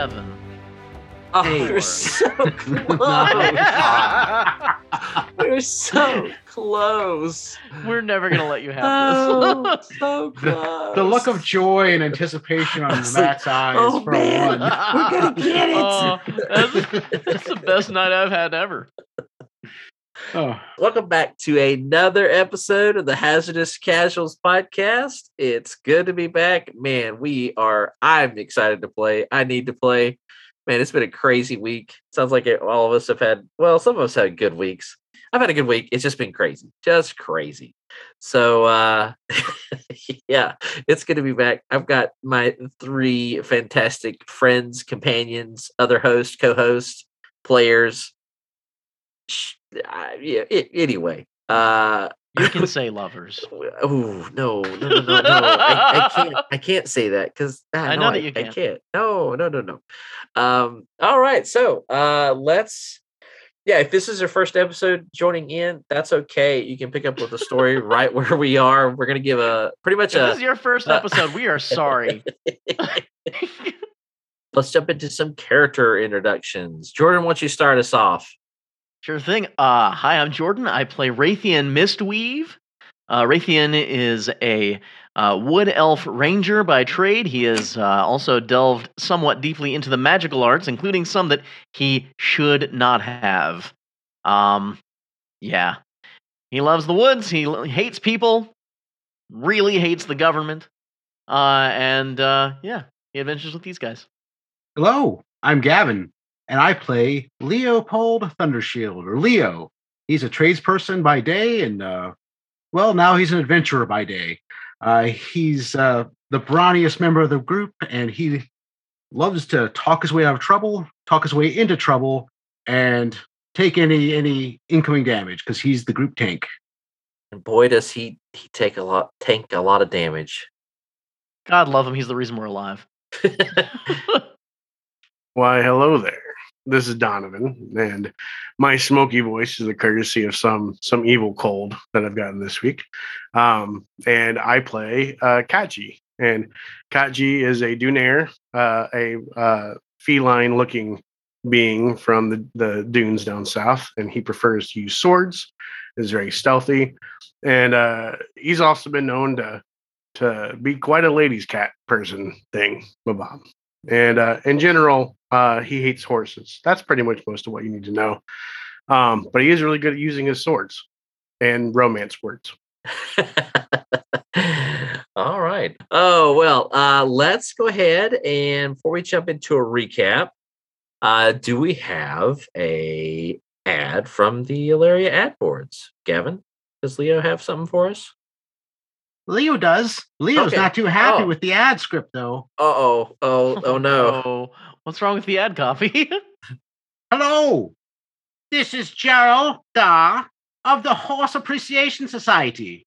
seven. Oh, Eight. we're so close. we're so close. We're never gonna let you have Oh, this. so close. The look of joy and anticipation on It's like, Matt's eyes oh, for man. one. We're gonna get it. Oh, that's, that's the best night I've had ever. Oh, Welcome back to another episode of the Hazardous Casuals podcast. It's good to be back. Man, we are, I'm excited to play. I need to play. Man, it's been a crazy week. Sounds like it, all of us have had, well, some of us had good weeks. I've had a good week. It's just been crazy, just crazy. So, uh, yeah, it's good to be back. I've got my three fantastic friends, companions, other hosts, co hosts, players. Uh, yeah, i- anyway, uh, You can say lovers. Oh no, no, no, no, no! I, I can't. I can't say that because I know that you I can. can't. No, no, no, no. Um. All right. So, uh, let's. Yeah, if this is your first episode joining in, that's okay. You can pick up with the story right where we are. We're gonna give a pretty much If this is your first uh, episode, we are sorry. let's jump into some character introductions. Jordan, why don't you start us off? Sure thing. Uh, hi, I'm Jordan. I play Raytheon Mistweave. Uh, Raytheon is a uh, wood elf ranger by trade. He has uh, also delved somewhat deeply into the magical arts, including some that he should not have. Um, yeah. He loves the woods. He l- hates people. Really hates the government. Uh, and uh, yeah, he adventures with these guys. hello, I'm Gavin, and I play Leopold Thundershield, or Leo. He's a tradesperson by day, and uh, well, now he's an adventurer by day. Uh, he's uh, the brawniest member of the group, and he loves to talk his way out of trouble, talk his way into trouble, and take any any incoming damage because he's the group tank. And boy, does he he take a lot, tank a lot of damage. God love him. He's the reason we're alive. Why, hello there. This is Donovan, and my smoky voice is a courtesy of some some evil cold that I've gotten this week. Um, and I play uh, and Kaji is a Dunair, uh, a uh, feline-looking being from the, the dunes down south, and he prefers to use swords. Is very stealthy, and uh, he's also been known to to be quite a ladies' cat person thing, Bob. And uh, in general, uh, he hates horses. That's pretty much most of what you need to know. Um, but he is really good at using his swords and romance words. All right. Oh well, uh, let's go ahead and before we jump into a recap, uh, do we have a ad from the Ilaria ad boards? Gavin, does Leo have something for us? Leo does. Leo's Okay. not too happy Oh. with the ad script, though. Uh oh. Oh oh no. Oh, what's wrong with the ad copy? Hello, this is Gerald Da of the Horse Appreciation Society.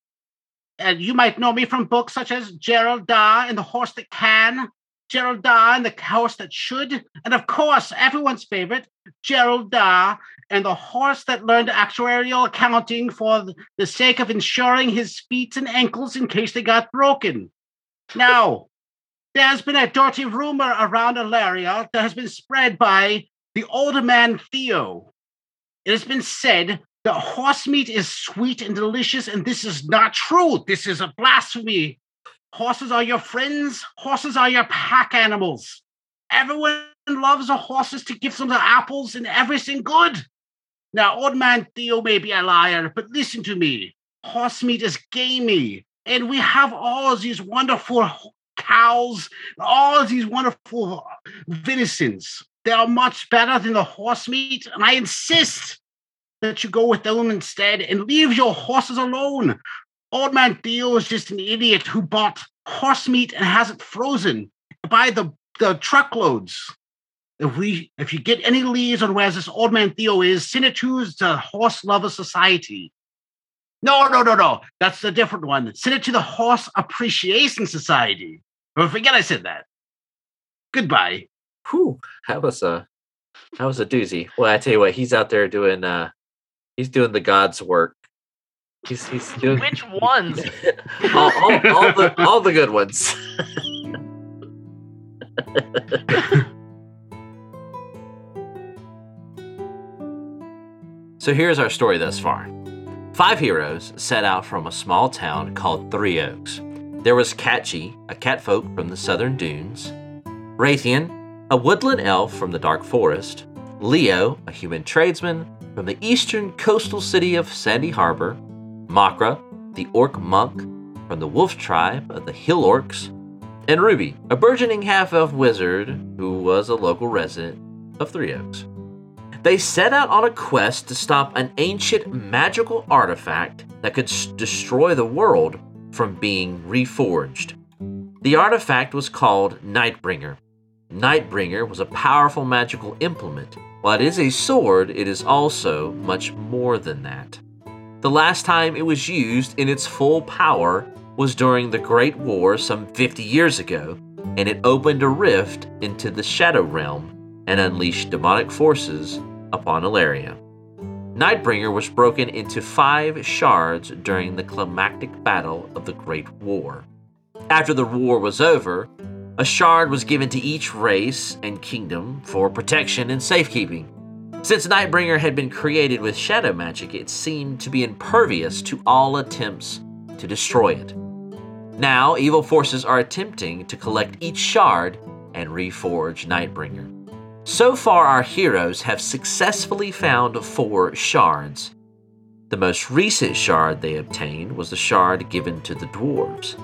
And you might know me from books such as Gerald Da and the Horse That Can, Gerald Da and the Horse That Should, and of course, everyone's favorite, Gerald Da and the Horse That Learned Actuarial Accounting for the sake of ensuring his feet and ankles in case they got broken. Now, there's been a dirty rumor around Ilaria that has been spread by the older man Theo. It has been said that horse meat is sweet and delicious, and this is not true. This is a blasphemy. Horses are your friends, horses are your pack animals. Everyone loves the horses to give them the apples and everything good. Now, old man Theo may be a liar, but listen to me. Horse meat is gamey, and we have all these wonderful cows, all these wonderful venisons. They are much better than the horse meat, and I insist that you go with them instead and leave your horses alone. Old man Theo is just an idiot who bought horse meat and has it frozen by the, the truckloads. If we if you get any leads on where this old man Theo is, send it to the Horse Lover Society. No, no, no, no. That's the different one. Send it to the Horse Appreciation Society. Oh, forget I said that. Goodbye. Whew, that was a that was a doozy. Well, I tell you what, he's out there doing uh he's doing the God's work. He's, he's. Which ones? all, all, all, the, all the good ones. so here's our story thus far. Five heroes set out from a small town called Three Oaks. There was Catchy, a catfolk from the southern dunes, Raytheon, a woodland elf from the dark forest, Leo, a human tradesman from the eastern coastal city of Sandy Harbor, Makra, the orc monk from the wolf tribe of the Hill Orcs, and Ruby, a burgeoning half elf wizard who was a local resident of Three Oaks. They set out on a quest to stop an ancient magical artifact that could s- destroy the world from being reforged. The artifact was called Nightbringer. Nightbringer was a powerful magical implement. While it is a sword, it is also much more than that. The last time it was used in its full power was during the Great War some 50 years ago, and it opened a rift into the Shadow Realm and unleashed demonic forces upon Ilaria. Nightbringer was broken into five shards during the climactic battle of the Great War. After the war was over, a shard was given to each race and kingdom for protection and safekeeping. Since Nightbringer had been created with shadow magic, it seemed to be impervious to all attempts to destroy it. Now, evil forces are attempting to collect each shard and reforge Nightbringer. So far, our heroes have successfully found four shards. The most recent shard they obtained was the shard given to the dwarves.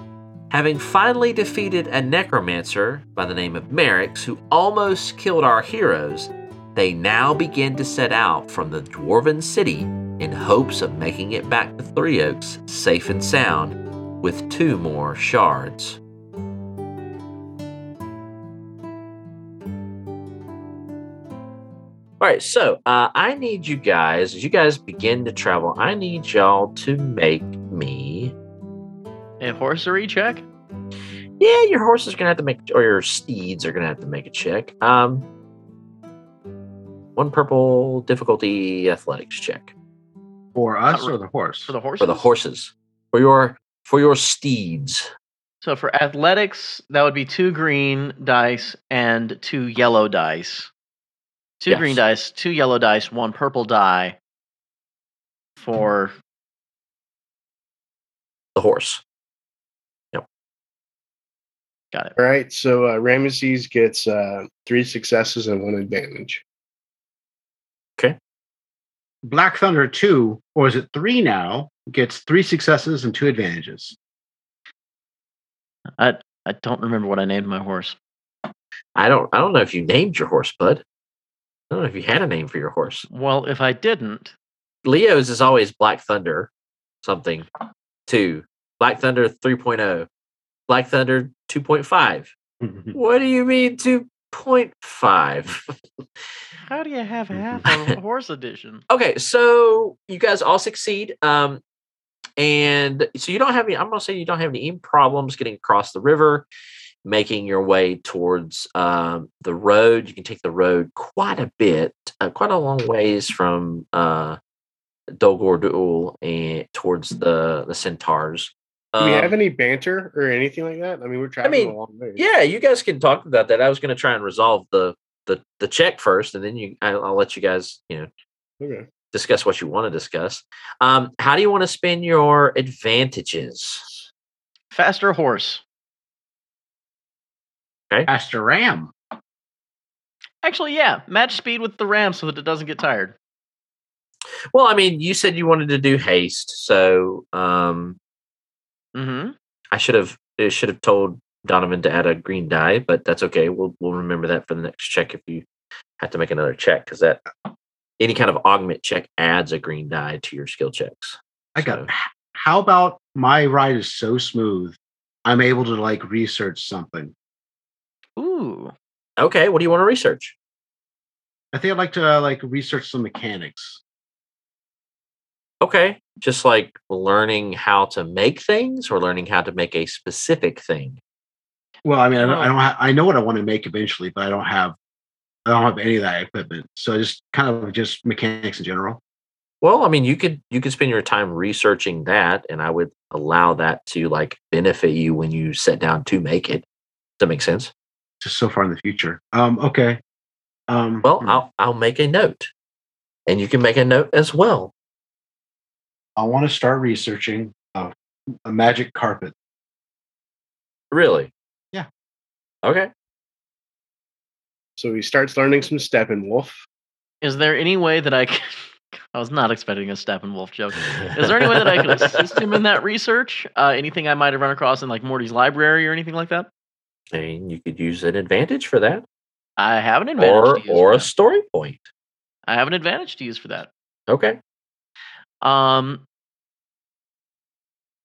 Having finally defeated a necromancer by the name of Merix, who almost killed our heroes, they now begin to set out from the dwarven city in hopes of making it back to Three Oaks safe and sound with two more shards. All right, so uh, I need you guys, as you guys begin to travel, I need y'all to make me. A horsery check? Yeah, your horse is gonna have to make, or your steeds are gonna have to make a check. Um, one purple difficulty athletics check For us or the horse? For the horses? for the horses, for your for your steeds. So for athletics, that would be two green dice and two yellow dice. Two green dice, two yellow dice, one purple die for The horse. Yep. Got it. All right. So uh, Ramesses gets uh, three successes and one advantage. Black Thunder 2, or is it 3 now, gets 3 successes and 2 advantages. I I don't remember what I named my horse. I don't I don't know if you named your horse, bud. I don't know if you had a name for your horse. Well, if I didn't, Leo's is always Black Thunder, something two. Black Thunder 3.0. Black Thunder 2.5. What do you mean 2.5? how do you have half a horse edition? okay, so you guys all succeed. Um, and so you don't have any, I'm going to say you don't have any problems getting across the river, making your way towards um, the road. You can take the road quite a bit, uh, quite a long ways from uh, Dolgor Duel and towards the, the centaurs. Do we have Um, any banter or anything like that? I mean, we're traveling mean, a long way. Yeah, you guys can talk about that. I was going to try and resolve the, the the check first, and then you I'll, I'll let you guys you know Okay. discuss what you want to discuss. Um, how do you want to spend your advantages? Faster horse. Okay. Faster Ram. Actually, yeah, match speed with the ram so that it doesn't get tired. Well, I mean, you said you wanted to do haste, so um, Mm-hmm. I should have I should have told Donovan to add a green die, but that's okay. We'll we'll remember that for the next check if you have to make another check because that any kind of augment check adds a green die to your skill checks. I got So- How about my ride is so smooth, I'm able to like research something. Ooh. Okay, what do you want to research? I think I'd like to uh, like research some mechanics. Okay, just like learning how to make things or learning how to make a specific thing. Well, I mean, I don't, Oh. I don't ha- I know what I want to make eventually, but I don't have I don't have any of that equipment. So just kind of just mechanics in general. Well, I mean, you could you could spend your time researching that, and I would allow that to like benefit you when you sit down to make it. Does that make sense? Just so far in the future. Um, okay. Um, Well, hmm. I'll I'll make a note. And you can make a note as well. I want to start researching a, a magic carpet. Really? Yeah. Okay. So he starts learning some Steppenwolf. Is there any way that I can? I was not expecting a Steppenwolf joke. Is there any way that I could assist him in that research? Uh, anything I might have run across in like Morty's library or anything like that? And you could use an advantage for that. I have an advantage Or to use or a that. story point. I have an advantage to use for that. Okay. Um.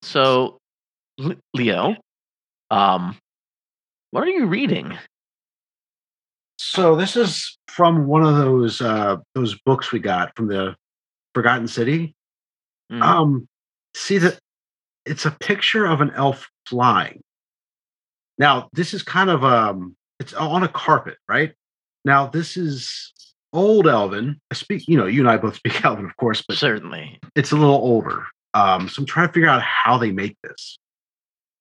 So, L- Leo, um, what are you reading? So this is from one of those uh those books we got from the Forgotten City. Mhm. Um see that it's a picture of an elf flying. Now, this is kind of um it's on a carpet, right? Now, this is old Elven. I speak, you know, you and I both speak Elven, of course, but Certainly. it's a little older. Um, so I'm trying to figure out how they make this.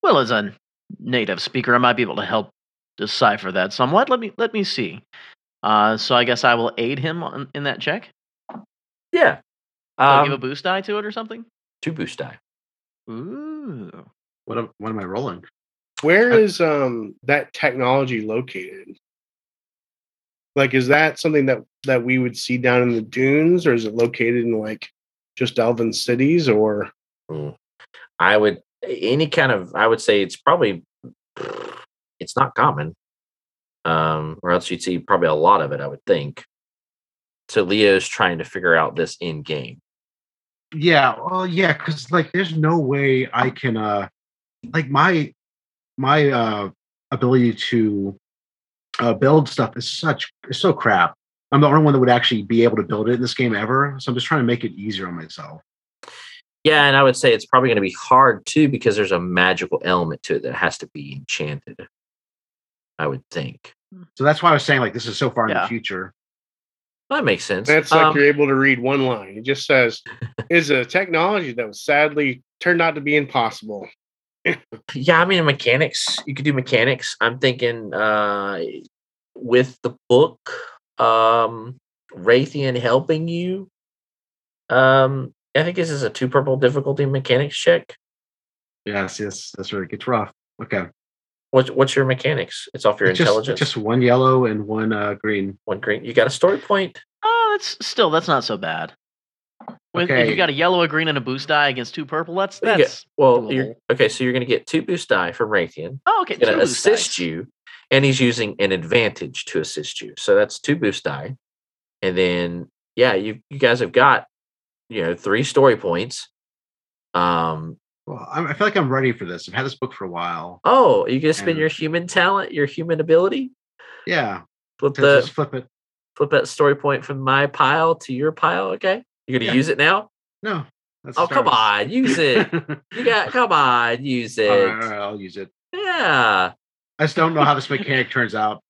Well, as a native speaker, I might be able to help decipher that somewhat. Let me let me see. Uh, so I guess I will aid him on, in that check. Yeah. I'll Um, give a boost die to it or something. two boost die. Ooh. What am, what am I rolling? Where Uh, is um that technology located? Like, is that something that that we would see down in the dunes, or is it located in like just Elven cities? Or Mm. I would any kind of I would say it's probably it's not common. Um, or else you'd see probably a lot of it, I would think. So Leo's trying to figure out this in game. Yeah, well, yeah, because like there's no way I can uh like my my uh ability to uh build stuff is such is so crap. I'm the only one that would actually be able to build it in this game ever. So I'm just trying to make it easier on myself. Yeah, and I would say it's probably going to be hard too because there's a magical element to it that has to be enchanted. I would think So that's why I was saying like this is so far in the future. that makes sense. that's like Um, you're able to read one line. It just says, "Is a technology that was sadly turned out to be impossible." yeah, I mean mechanics. You could do mechanics. I'm thinking uh with the book, um Raytheon helping you. Um, I think this is a two purple difficulty mechanics check. Yes, yes, that's where it gets rough. Okay. What's what's your mechanics? It's off your It's intelligence. just one yellow and one uh green. one green. You got a story point. Oh, that's still that's not so bad. With, If Okay. you got a yellow, a green, and a boost die against two purple, that's You get- that's well, you're okay. So you're going to get two boost die from Raytheon. oh okay. He's going two to assist dice. you, and he's using an advantage to assist you. So that's two boost die, and then yeah, you you guys have got you know three story points. Um. Well, I'm, feel like I'm ready for this. I've had this book for a while. Oh, are you to spend And- your human talent, your human ability? Yeah. Flip the just flip it. flip that story point from my pile to your pile. Okay, you're going to Yeah. use it now. No. Oh come on, use it. You got come on, use it. all, right, all right, I'll use it. Yeah. I just don't know how this mechanic turns out.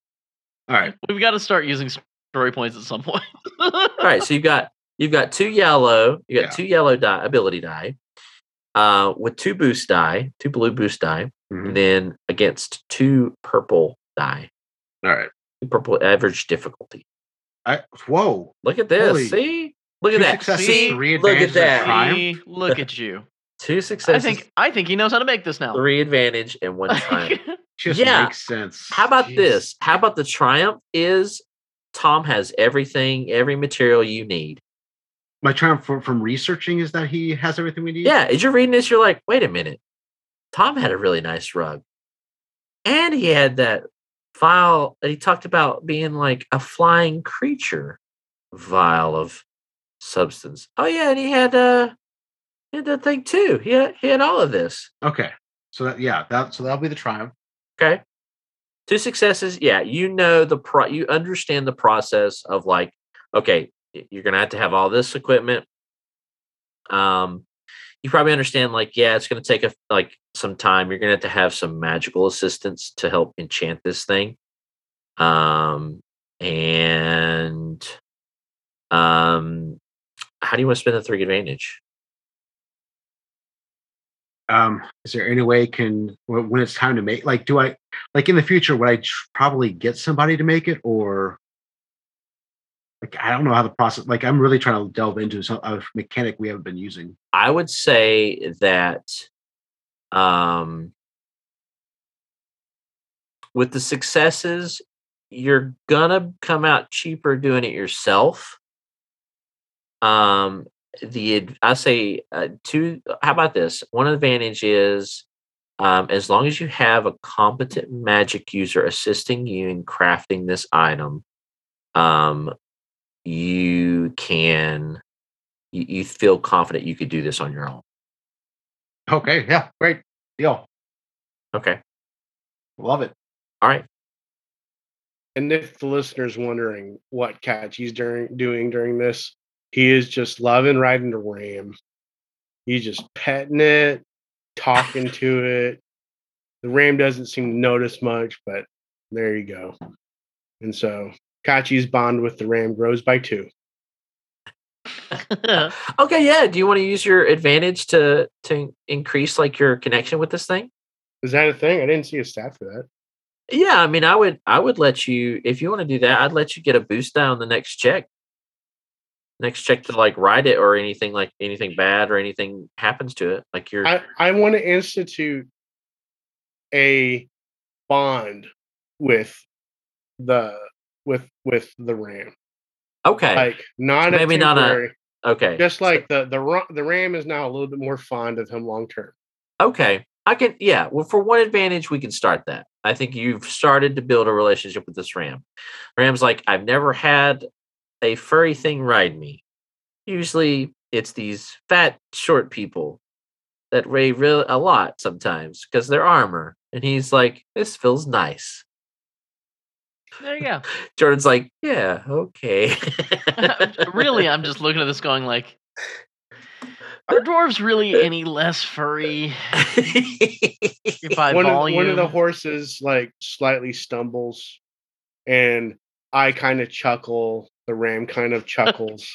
All right. We've got to start using story points at some point. All right, so you've got you've got two yellow, you got Yeah. two yellow die ability die, uh, with two boost die, two blue boost die, Mhm. and then against two purple die, All right. two purple average difficulty. I, whoa. Look at this. Holy- See, look at that. successes, See, three look at advantages, that. and triumph. See, look at you. Two successes. I think I think he knows how to make this now. three advantage, and one triumph. Just Yeah. makes sense. How about Jeez. this? How about the triumph is Tom has everything, every material you need. My triumph from, from researching is that he has everything we need. Yeah, as you're reading this, you're like, wait a minute. Tom had a really nice rug. And he had that vial that he talked about being like a flying creature vial of substance. Oh yeah, and he had uh he had that thing too. He had he had all of this. Okay. So that yeah, that so that'll be the triumph. Okay. Two successes. Yeah, you know the pro you understand the process of like, okay, you're gonna have to have all this equipment. Um you probably understand like, yeah, it's gonna take a like some time. You're gonna have to have some magical assistance to help enchant this thing. Um and um how do you want to spend the three advantage? Um, is there any way can when it's time to make like do I like in the future would I tr- probably get somebody to make it or Like I don't know how the process. Like I'm really trying to delve into some a mechanic we haven't been using. I would say that um, with the successes, you're gonna come out cheaper doing it yourself. Um, the I say uh, two. How about this? One advantage is um, as long as you have a competent magic user assisting you in crafting this item, um, you can you, you feel confident you could do this on your own. Okay, yeah, great deal. Okay. Love it. All right. And if the listener's wondering what Catchy's during doing during this, he is just loving riding the ram. He's just petting it, talking to it. The ram doesn't seem to notice much, but there you go. And so Kachi's bond with the ram grows by two. Okay, yeah. Do you want to use your advantage to to increase like your connection with this thing? Is that a thing? I didn't see a stat for that. Yeah, I mean, I would I would let you if you want to do that. I'd let you get a boost down the next check. Next check to like ride it or anything like anything bad or anything happens to it. Like you're I, I want to institute a bond with the with with the ram. okay. Like not a maybe not a- okay. just like the the Ra- the ram is now a little bit more fond of him long term. Okay. I can yeah, well for one advantage we can start that. I think you've started to build a relationship with this ram. Ram's like I've never had a furry thing ride me. Usually it's these fat short people that weigh real a lot sometimes because they're armor and he's like this feels nice. there you go. Jordan's like, "Yeah, okay." really, I'm just looking at this going like, are dwarves really uh, any less furry by One of, one of the horses like slightly stumbles, and I kind of chuckle. The ram kind of chuckles.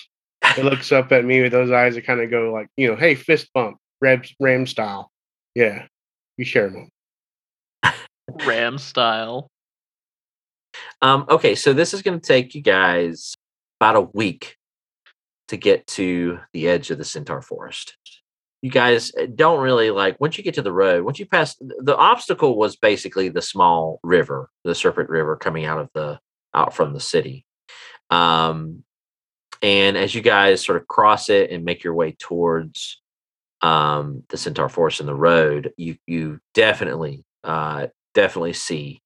it looks up at me with those eyes that kind of go like, you know, hey, fist bump, ram, ram style. Yeah, you share them. ram style. Um, okay, so this is going to take you guys about a week to get to the edge of the Centaur Forest. You guys uh, don't really like once you get to the road. Once you pass, the obstacle was basically the small river, the Serpent River coming out of the out from the city. Um, and as you guys sort of cross it and make your way towards um, the Centaur Forest and the road, you you definitely uh, definitely see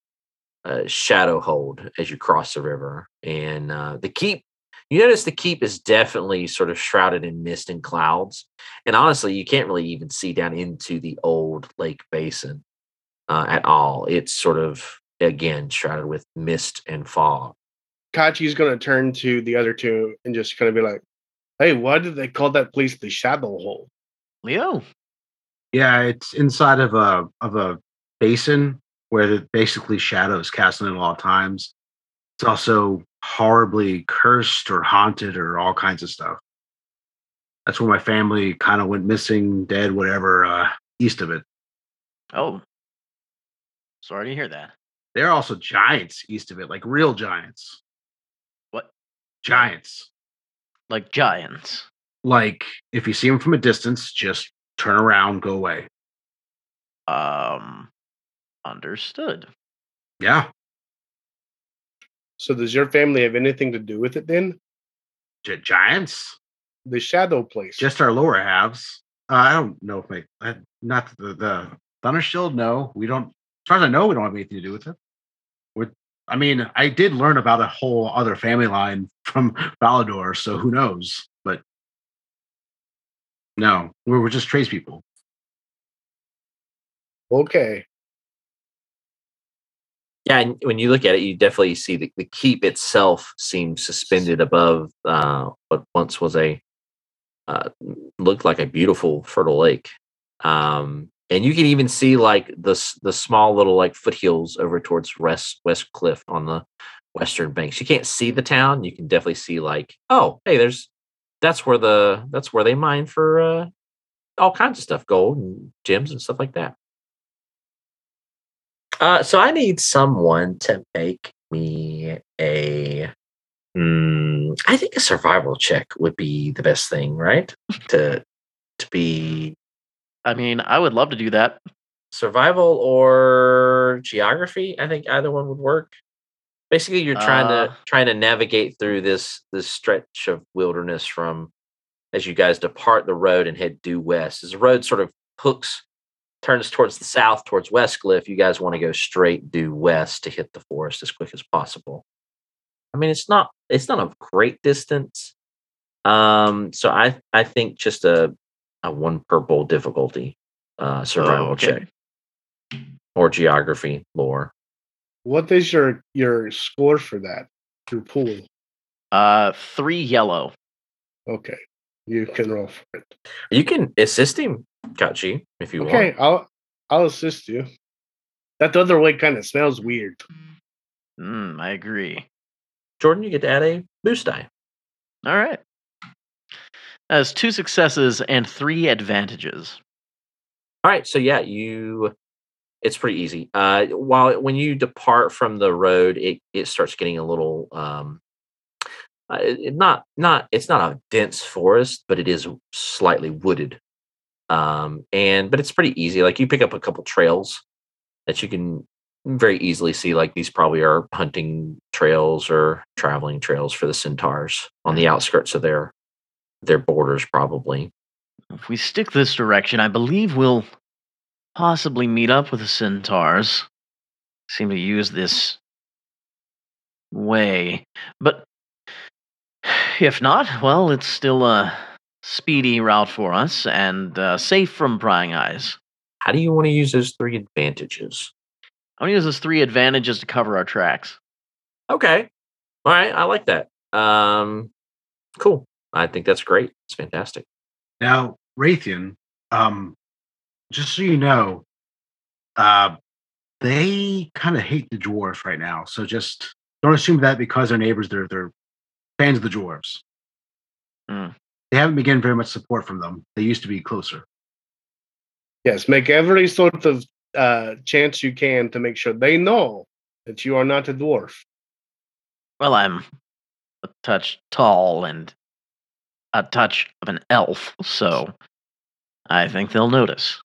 uh, shadow hold as you cross the river. And uh, the keep, you notice the keep is definitely sort of shrouded in mist and clouds. And honestly, you can't really even see down into the old lake basin uh, at all. It's sort of, again, shrouded with mist and fog. Kachi's gonna turn to the other two and just kind of be like, "Hey, why did they call that place the Shadow Hole?" Leo. Yeah, it's inside of a of a basin where the basically shadows casting in at all times. It's also horribly cursed or haunted or all kinds of stuff. That's where my family kind of went missing, dead, whatever, uh, east of it. Oh, sorry to hear that. There are also giants east of it, like real giants. What? Giants. Like giants. Like if you see them from a distance, just turn around, go away. Um, understood. Yeah, So does your family have anything to do with it then? Gi- giants. The Shadow place. Just our lower halves. Uh, I don't know if my uh, not the the Thunder Shield. No, we don't. As far as I know, we don't have anything to do with it. We're, I mean, I did learn about a whole other family line from Valador, so who knows? But no, we're, we're just trace people. okay. Yeah, and when you look at it, you definitely see the, the keep itself seems suspended above uh, what once was a uh, looked like a beautiful fertile lake, um, and you can even see like the the small little like foothills over towards West West Cliff on the western banks. You can't see the town. You can definitely see like oh hey there's that's where the that's where they mine for uh, all kinds of stuff, gold and gems and stuff like that. Uh, so I need someone to make me a. Mm, I think a survival check would be the best thing, right? to to be I mean, I would love to do that. survival or geography. I think either one would work. Basically, you're trying Uh. to trying to navigate through this this stretch of wilderness from as you guys depart the road and head due west. As the road sort of hooks, turns towards the south, towards West Cliff, you guys want to go straight due west to hit the forest as quick as possible. I mean, it's not it's not a great distance. Um, so I I think just a a one purple difficulty uh survival okay. check or geography lore. What is your your score for that? Your pool. Uh, three yellow. Okay, you can roll for it. You can assist him, Kachi, if you Okay, want. Okay, I'll I'll assist you. That other way kind of smells weird. Mm, I agree. Jordan, you get to add a boost die. All right. As two successes and three advantages. All right, so yeah, you it's pretty easy. Uh while when you depart from the road, it it starts getting a little um uh, it, not not it's not a dense forest, but it is slightly wooded. Um and but it's pretty easy. Like you pick up a couple trails that you can very easily see like these probably are hunting trails or traveling trails for the centaurs on the outskirts of their their borders probably. If we stick this direction, I believe we'll possibly meet up with the centaurs. Seem to use this way. But if not, well, it's still a speedy route for us and uh, safe from prying eyes. How do you want to use those three advantages? I'm gonna use those three advantages to cover our tracks. Okay. All right. I like that. Um, cool. I think that's great. It's fantastic. Now, Raytheon, um, just so you know, uh, they kind of hate the dwarves right now. So just don't assume that because they're neighbors, they're they're fans of the dwarves. Mm. They haven't been getting very much support from them. They used to be closer. Yes, make every sort of uh, chance you can to make sure they know that you are not a dwarf. Well, I'm a touch tall and a touch of an elf, so I think they'll notice.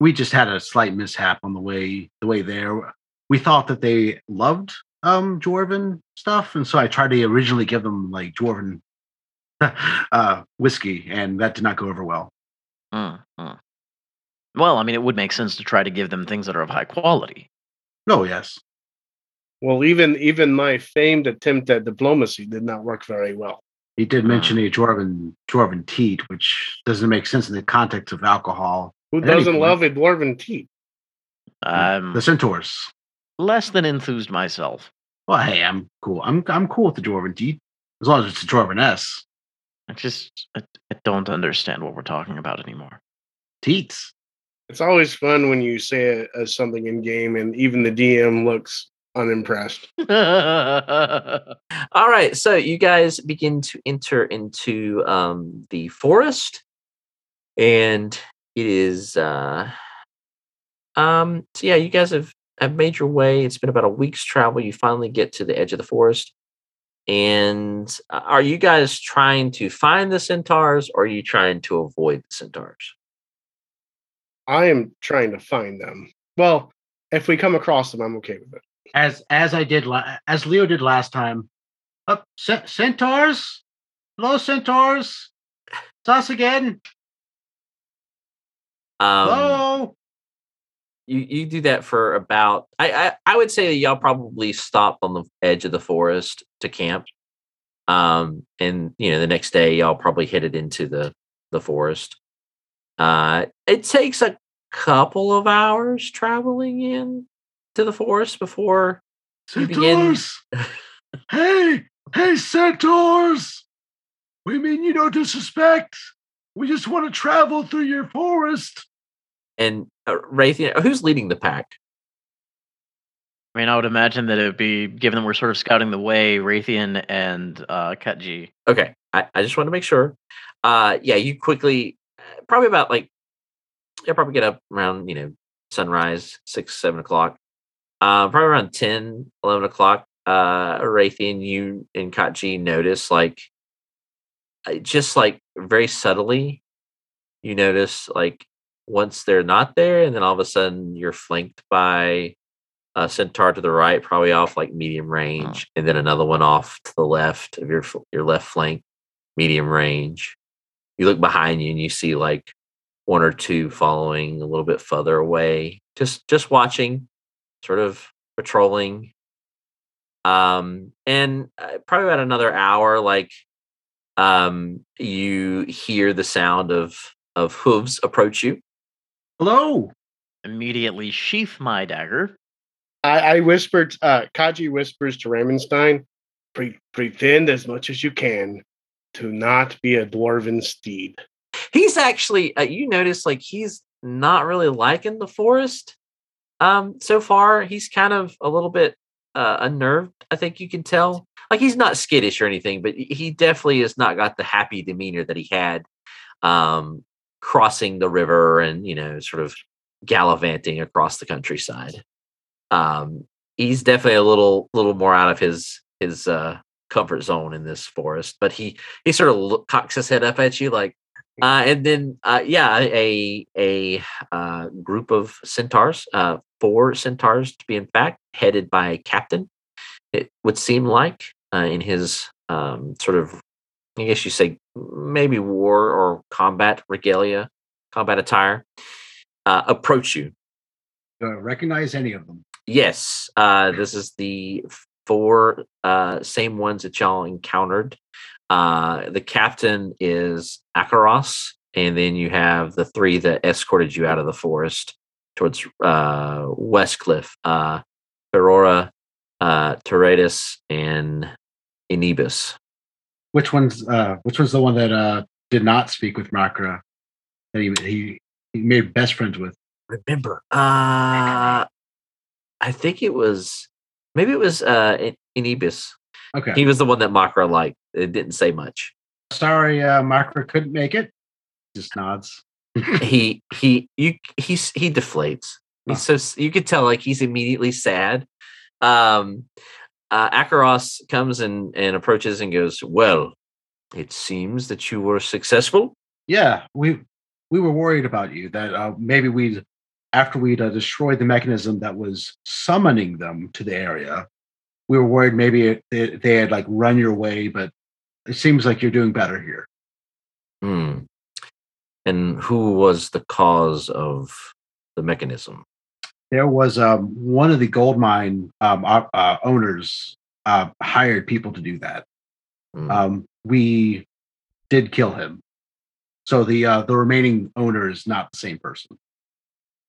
We just had a slight mishap on the way the way there. We thought that they loved um dwarven stuff, and so I tried to originally give them like dwarven uh whiskey, and that did not go over well. Mm, mm. Well, I mean, it would make sense to try to give them things that are of high quality. Oh yes. Well, even even my famed attempt at diplomacy did not work very well. He did uh-huh. mention a dwarven dwarven teat, which doesn't make sense in the context of alcohol. Who doesn't love a dwarven teat? I'm The centaurs. less than enthused myself. Well, hey, I'm cool. I'm I'm cool with the dwarven teat as long as it's a dwarven s I just I, I don't understand what we're talking about anymore. teats. It's always fun when you say it as something in game, and even the DM looks unimpressed. All right. So you guys begin to enter into um, the forest, and it is. Uh, um. So yeah, you guys have have made your way. It's been about a week's travel. You finally get to the edge of the forest. And uh, are you guys trying to find the centaurs, or are you trying to avoid the centaurs? I am trying to find them. Well, if we come across them, I'm okay with it. As as I did la- as Leo did last time. Up ce- centaurs. Hello, centaurs. It's us again. Um, Hello. you you do that for about I, I I would say that y'all probably stopped on the edge of the forest to camp. Um and you know the next day y'all probably headed into the the forest. Uh it takes a couple of hours traveling in to the forest before you begin Centaurs. hey, hey, centaurs. We mean you no disrespect. We just want to travel through your forest. and uh, Raytheon who's leading the pack? I mean, I would imagine that it would be, given that we're sort of scouting the way, Raytheon and uh, Kachi. Okay, I, I just want to make sure. Uh, yeah, you quickly, uh, probably about like, you'll probably get up around, you know, sunrise, six, seven o'clock. Uh, probably around 10, 11 o'clock. uh Raytheon, you and Kachi notice like uh, just like very subtly, you notice like once they're not there, and then all of a sudden you're flanked by a centaur to the right, probably off like medium range, and then another one off to the left of your your left flank, medium range. You look behind you and you see like one or two following a little bit further away, just just watching, sort of patrolling. Um, and uh, probably about another hour, like um, you hear the sound of of hooves approach you. Hello. Immediately sheath my dagger. I, I whispered, uh, Kaji whispers to Ramenstein, Pre- pretend as much as you can to not be a dwarven steed. He's actually, uh, you notice, like he's not really liking the forest. Um, so far, he's kind of a little bit uh, unnerved. I think you can tell. Like he's not skittish or anything, but he definitely has not got the happy demeanor that he had um, crossing the river and you know, sort of gallivanting across the countryside. Um, he's definitely a little, little more out of his his uh, comfort zone in this forest. But he he sort of cocks his head up at you like, uh, and then uh, yeah, a a uh, group of centaurs, uh, four centaurs to be in fact, headed by a captain. It would seem like uh, in his um, sort of, I guess you say maybe war or combat regalia, combat attire, uh, approach you. Do I recognize any of them? Yes, uh, this is the four uh, same ones that y'all encountered. Uh, the captain is Akaros, and then you have the three that escorted you out of the forest towards uh, Westcliff, uh, Ferrora, uh, Teretus, and Inibus. Which one's uh which one's the one that uh did not speak with Makra that he he, he made best friends with? Remember, uh, I think it was maybe it was uh, In- Inibus. Okay. He was the one that Makra liked. It didn't say much. Sorry, uh Makra couldn't make it. Just nods. he he you he's he deflates. He's so you could tell like he's immediately sad. Um uh Akaros comes and and approaches and goes, "Well, it seems that you were successful." Yeah, we we were worried about you that uh, maybe we'd after we'd uh, destroyed the mechanism that was summoning them to the area, we were worried maybe it, they, they had like run your way, but it seems like you're doing better here. Hmm. And who was the cause of the mechanism? There was um, one of the gold mine um, uh, uh, owners uh, hired people to do that. Hmm. Um, we did kill him, so the uh, the remaining owner is not the same person.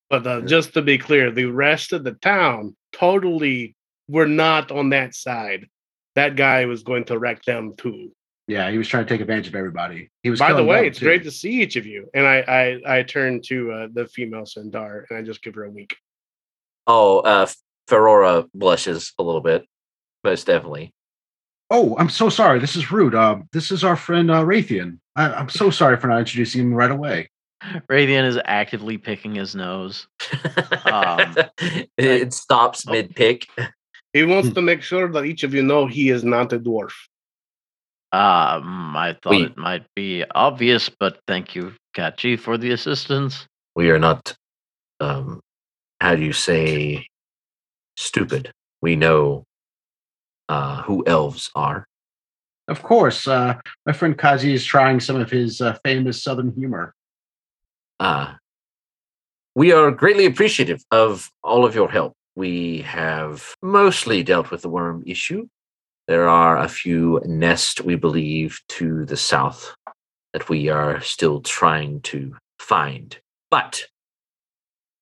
But uh, just to be clear, the rest of the town totally were not on that side. That guy was going to wreck them too. Yeah, he was trying to take advantage of everybody. He was. By the way, it's too. great to see each of you. And I I, I turn to uh, the female centaur and I just give her a wink. Oh, uh Ferrora blushes a little bit. Most definitely. Oh, I'm so sorry. This is rude. Um, this is our friend uh, Raytheon. I, I'm so sorry for not introducing him right away. Raytheon is actively picking his nose. Um, it, it stops oh. mid pick. He Hmm. wants to make sure that each of you know he is not a dwarf. Um, I thought We- it might be obvious, but thank you, Kachi, for the assistance. We are not um how do you say stupid. We know uh who elves are. Of course, uh, my friend Kazi is trying some of his uh, famous Southern humor. Uh, we are greatly appreciative of all of your help. We have mostly dealt with the worm issue. There are a few nests, we believe, to the south that we are still trying to find. But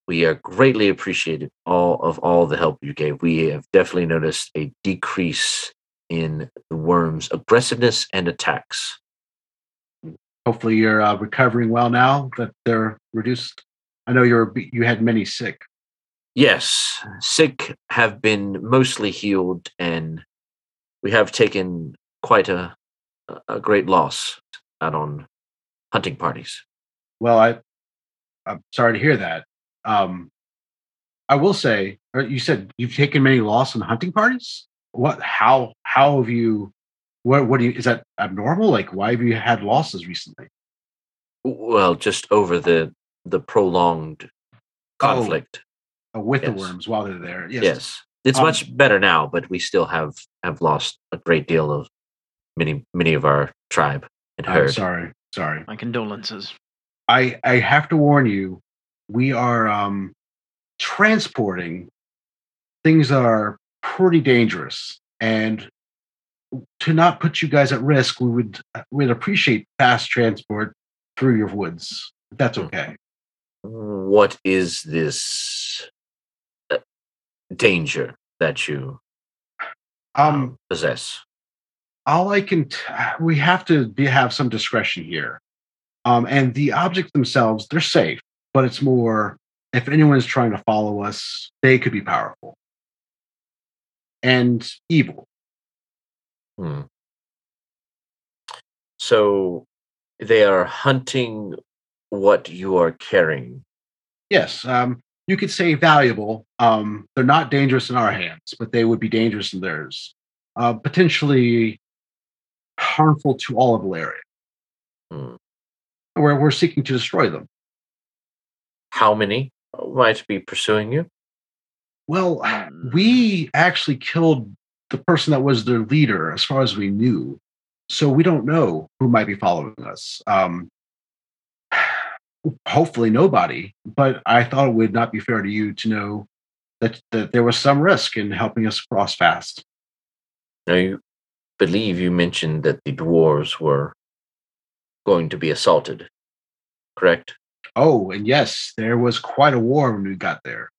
we are greatly appreciative all of all the help you gave. We have definitely noticed a decrease in the worm's aggressiveness and attacks. Hopefully, you're uh, recovering well now that they're reduced. I know you're you had many sick. Yes, sick have been mostly healed, and we have taken quite a a great loss out on hunting parties. Well, I I'm sorry to hear that. Um, I will say, you said you've taken many loss in hunting parties. what? How? How have you? What? What do you? Is that abnormal? Like, why have you had losses recently? Well, just over the the prolonged conflict. Uh, with the worms while they're there. Yes. Yes. It's Um, much better now, but we still have have lost a great deal of many many of our tribe and I'm sorry. Sorry. My condolences. I I have to warn you. We are um transporting things that are pretty dangerous, and to not put you guys at risk, we would we'd appreciate fast transport through your woods. That's Hmm. okay. What is this uh, danger that you Um, possess? all I can t- we have to be, have some discretion here. Um, and the objects themselves, they're safe, but it's more if anyone is trying to follow us, they could be powerful and evil. Hmm. So they are hunting what you are carrying. Yes, um, you could say valuable. Um, they're not dangerous in our hands, but they would be dangerous in theirs. Uh, potentially harmful to all of Ilaria. Hmm. We're, we're seeking to destroy them. How many might be pursuing you? Well, we actually killed the person that was their leader, as far as we knew. So we don't know who might be following us. Um, hopefully, nobody. But I thought it would not be fair to you to know that that there was some risk in helping us cross fast. Now, you believe you mentioned that the dwarves were going to be assaulted, correct? Oh, and yes, there was quite a war when we got there.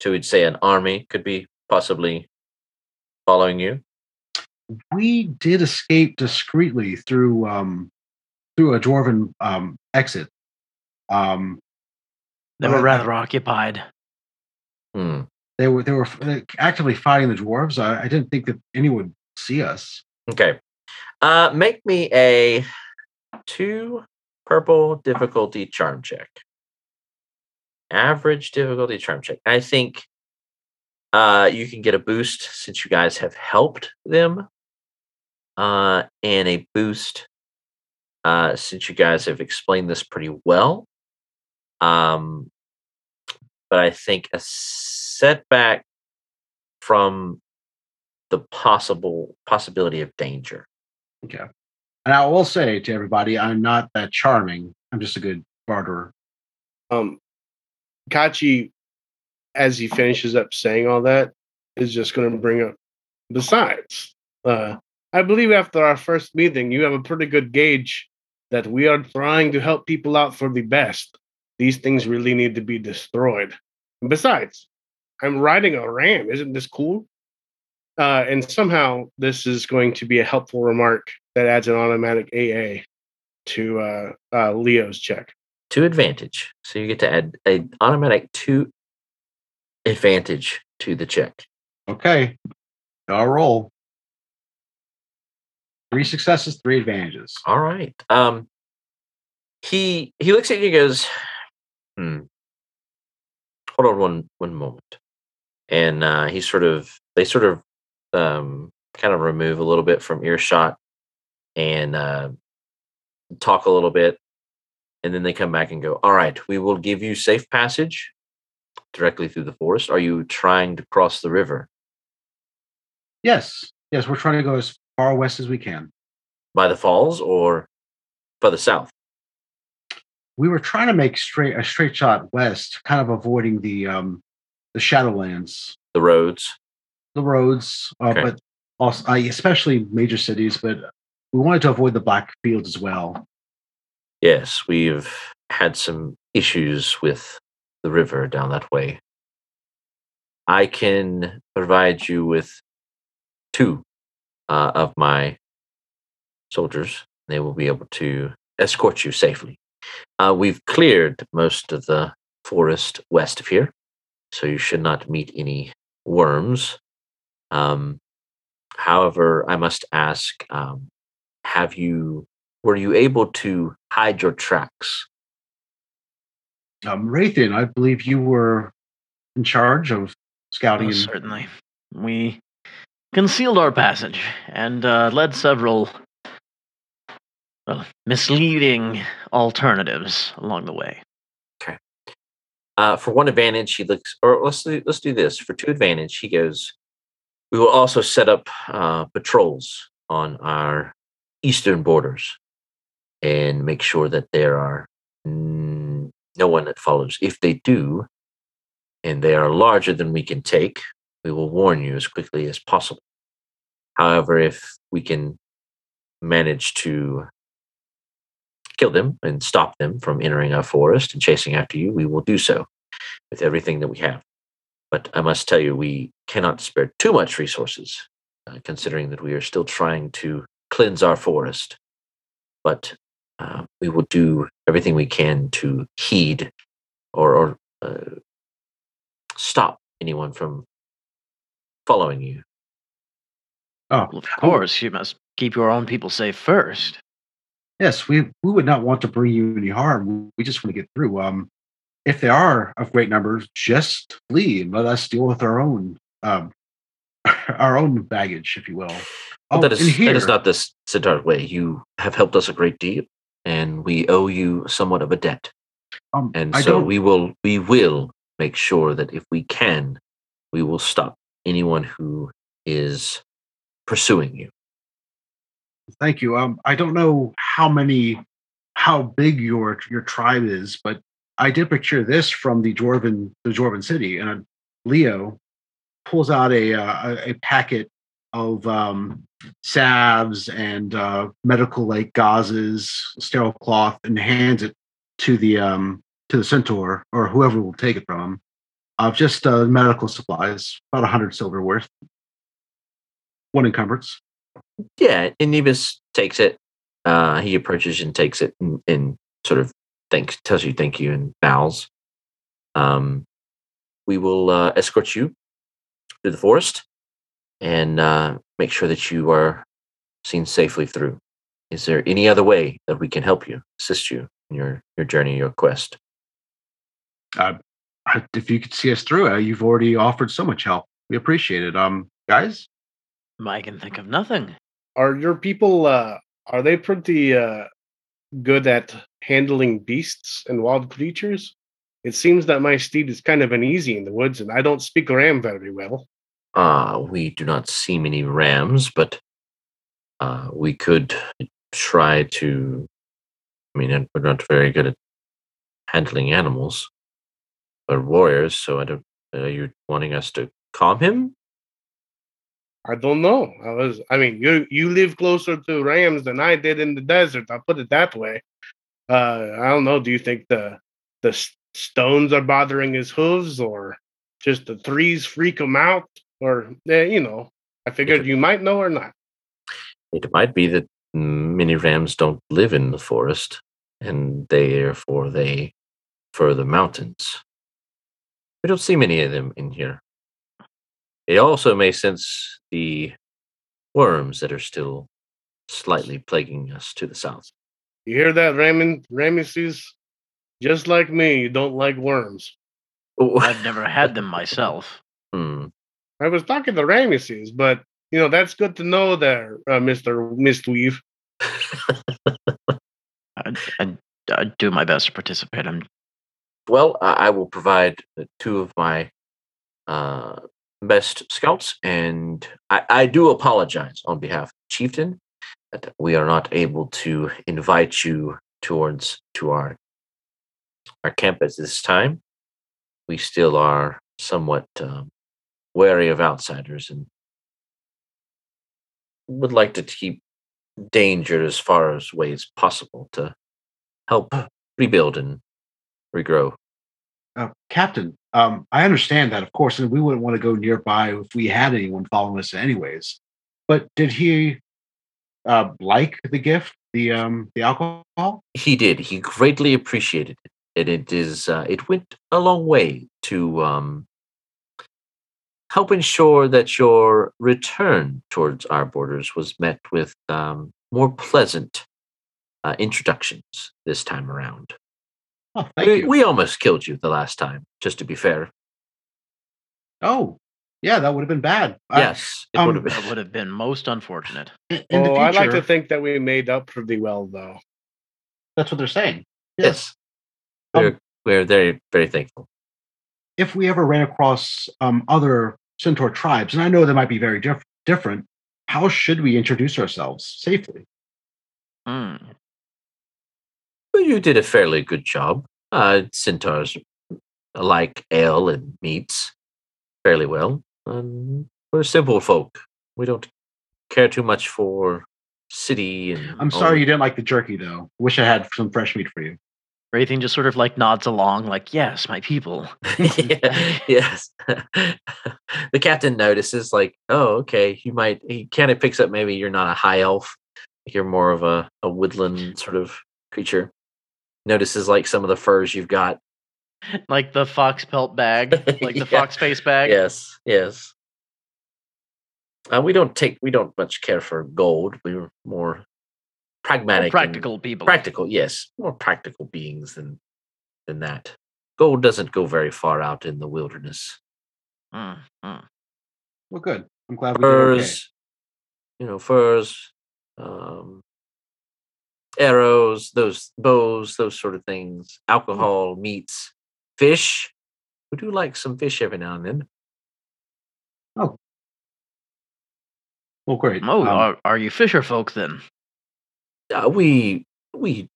So we'd say an army could be possibly following you. We did escape discreetly through um, through a dwarven um, exit. Um, They were rather occupied. Hmm. they were they were actively fighting the dwarves. I, I didn't think that anyone would see us. Okay. Uh, make me a two purple difficulty charm check. Average difficulty charm check. I think uh, you can get a boost since you guys have helped them, uh, and a boost uh, since you guys have explained this pretty well. Um, but I think a setback from the possible possibility of danger. Okay. And I will say to everybody, I'm not that charming. I'm just a good barterer. Um, Kachi, as he finishes up saying all that, is just going to bring up. Besides, uh, I believe after our first meeting, you have a pretty good gauge that we are trying to help people out for the best. These things really need to be destroyed. And besides, I'm riding a ram. Isn't this cool? Uh, and somehow this is going to be a helpful remark that adds an automatic AA to uh, uh, Leo's check. To advantage. So you get to add a automatic two advantage to the check. Okay. I'll roll. Three successes, three advantages. All right. Um he he looks at you and goes, hmm. Hold on one one moment. And uh he sort of they sort of um kind of remove a little bit from earshot and uh talk a little bit and then they come back and go, All right, we will give you safe passage directly through the forest. Are you trying to cross the river Yes. Yes, we're trying to go as far west as we can. by the falls or further south? We were trying to make straight a straight shot west, kind of avoiding the um the Shadowlands, The roads. the roads, uh, Okay. but also uh, especially major cities. But we wanted to avoid the black fields as well. Yes, we've had some issues with the river down that way. I can provide you with two uh, of my soldiers. They will be able to escort you safely. Uh, we've cleared most of the forest west of here, so you should not meet any worms. Um, however, I must ask: um, Have you were you able to hide your tracks? Um, Raytheon, I believe you were in charge of scouting. Most And, certainly. we concealed our passage and uh, led several well, misleading alternatives along the way. Okay. Uh, for one advantage, he looks, or let's do, let's do this. For two advantage, he goes. We will also set up uh, patrols on our eastern borders and make sure that there are no one that follows. If they do, and they are larger than we can take, we will warn you as quickly as possible. However, if we can manage to kill them and stop them from entering our forest and chasing after you, we will do so with everything that we have. But I must tell you, we cannot spare too much resources, uh, considering that we are still trying to cleanse our forest. But uh, we will do everything we can to heed or, or uh, stop anyone from following you. Oh, Well, of course, you must keep your own people safe first. Yes, we we would not want to bring you any harm. We just want to get through. Um, if they are of great numbers, just flee and let us deal with our own um our own baggage, if you will. Oh, that and is here, that is not this Centaur's way. You have helped us a great deal, and we owe you somewhat of a debt. um, And I so don't. we will we will make sure that if we can, we will stop anyone who is pursuing you. Thank you. Um, I don't know how many, how big your your tribe is, but I did procure this from the Dwarven the Dwarven city, and uh, Leo pulls out a uh, a packet of um, salves and uh, medical like gauzes, sterile cloth, and hands it to the um, to the centaur or whoever will take it from him. Of just uh, medical supplies, about a hundred silver worth. One encumbrance. Yeah, and Nevis takes it. Uh, he approaches and takes it and, and sort of thanks, tells you thank you and bows. Um, we will uh, escort you through the forest and uh, make sure that you are seen safely through. Is there any other way that we can help you, assist you in your your journey, your quest? I- if you could see us through it, you've already offered so much help. We appreciate it. Um, guys, I can think of nothing. Are your people uh are they pretty uh good at handling beasts and wild creatures? It seems that my steed is kind of uneasy in the woods and I don't speak ram very well. Uh, we do not see many rams, but uh, we could try to. I mean, we're not very good at handling animals. We're warriors, so I don't. Are you wanting us to calm him? I don't know. I was I mean you you live closer to rams than I did in the desert, I'll put it that way. Uh I don't know, do you think the the stones are bothering his hooves or just the trees freak him out or yeah, you know. I figured you might know or not. It might be that many rams don't live in the forest, and therefore they prefer the mountains. We don't see many of them in here. It also may sense the worms that are still slightly plaguing us to the south. You hear that, Raymond? Ramesses? Just like me, you don't like worms. Oh, I've never had them myself. hmm. I was talking to Ramesses, but you know that's good to know there, uh, Mister Mistweave. I, I, I do my best to participate. I'm Well, I, will provide uh, two of my uh, best scouts, and I, I do apologize on behalf of chieftain that we are not able to invite you towards to our our camp at this time. We still are somewhat um, wary of outsiders and would like to keep danger as far as away as possible to help rebuild and regrow. uh, Captain, um, I understand that, of course, and we wouldn't want to go nearby if we had anyone following us, anyways. But did he uh, like the gift, the um, the alcohol? He did. He greatly appreciated it, and it is. Uh, it went a long way to um, help ensure that your return towards our borders was met with um, more pleasant uh, introductions this time around. Oh, thank We, we almost killed you the last time, just to be fair. oh, Yeah, that would have been bad. I- yes, it um, would have That been. would have been most unfortunate. in, in the Oh, future, I like to think that we made up pretty well, though. that's what they're saying. Yes, Um, we're we're very very thankful. If we ever ran across um, other Centaur tribes, and I know they might be very diff- different, how should we introduce ourselves safely? Hmm. Well, you did a fairly good job. Uh, centaurs like ale and meats fairly well. Um, we're simple folk. We don't care too much for city and. I'm sorry the- you didn't like the jerky, though. Wish I had some fresh meat for you. Raytheon just sort of like nods along, like, yes, my people. yeah, yes. the captain notices, like, oh, okay, you might. He kind of picks up maybe you're not a high elf, you're more of a, a woodland sort of creature. Notices like some of the furs you've got. Like the fox pelt bag, like the Yeah. fox face bag. Yes, yes. Uh, we don't take. We don't much care for gold. We're more More pragmatic, and- practical people. practical, yes, more practical beings than than that. Gold doesn't go very far out in the wilderness. Hmm, hmm. Well, good. I'm glad we did okay. furs, you know, furs, um, arrows, those bows, those sort of things, alcohol, meats, fish. We do like some fish every now and then. Oh. Well, great. Oh, Um, are, are you fisher folk then? Uh, we we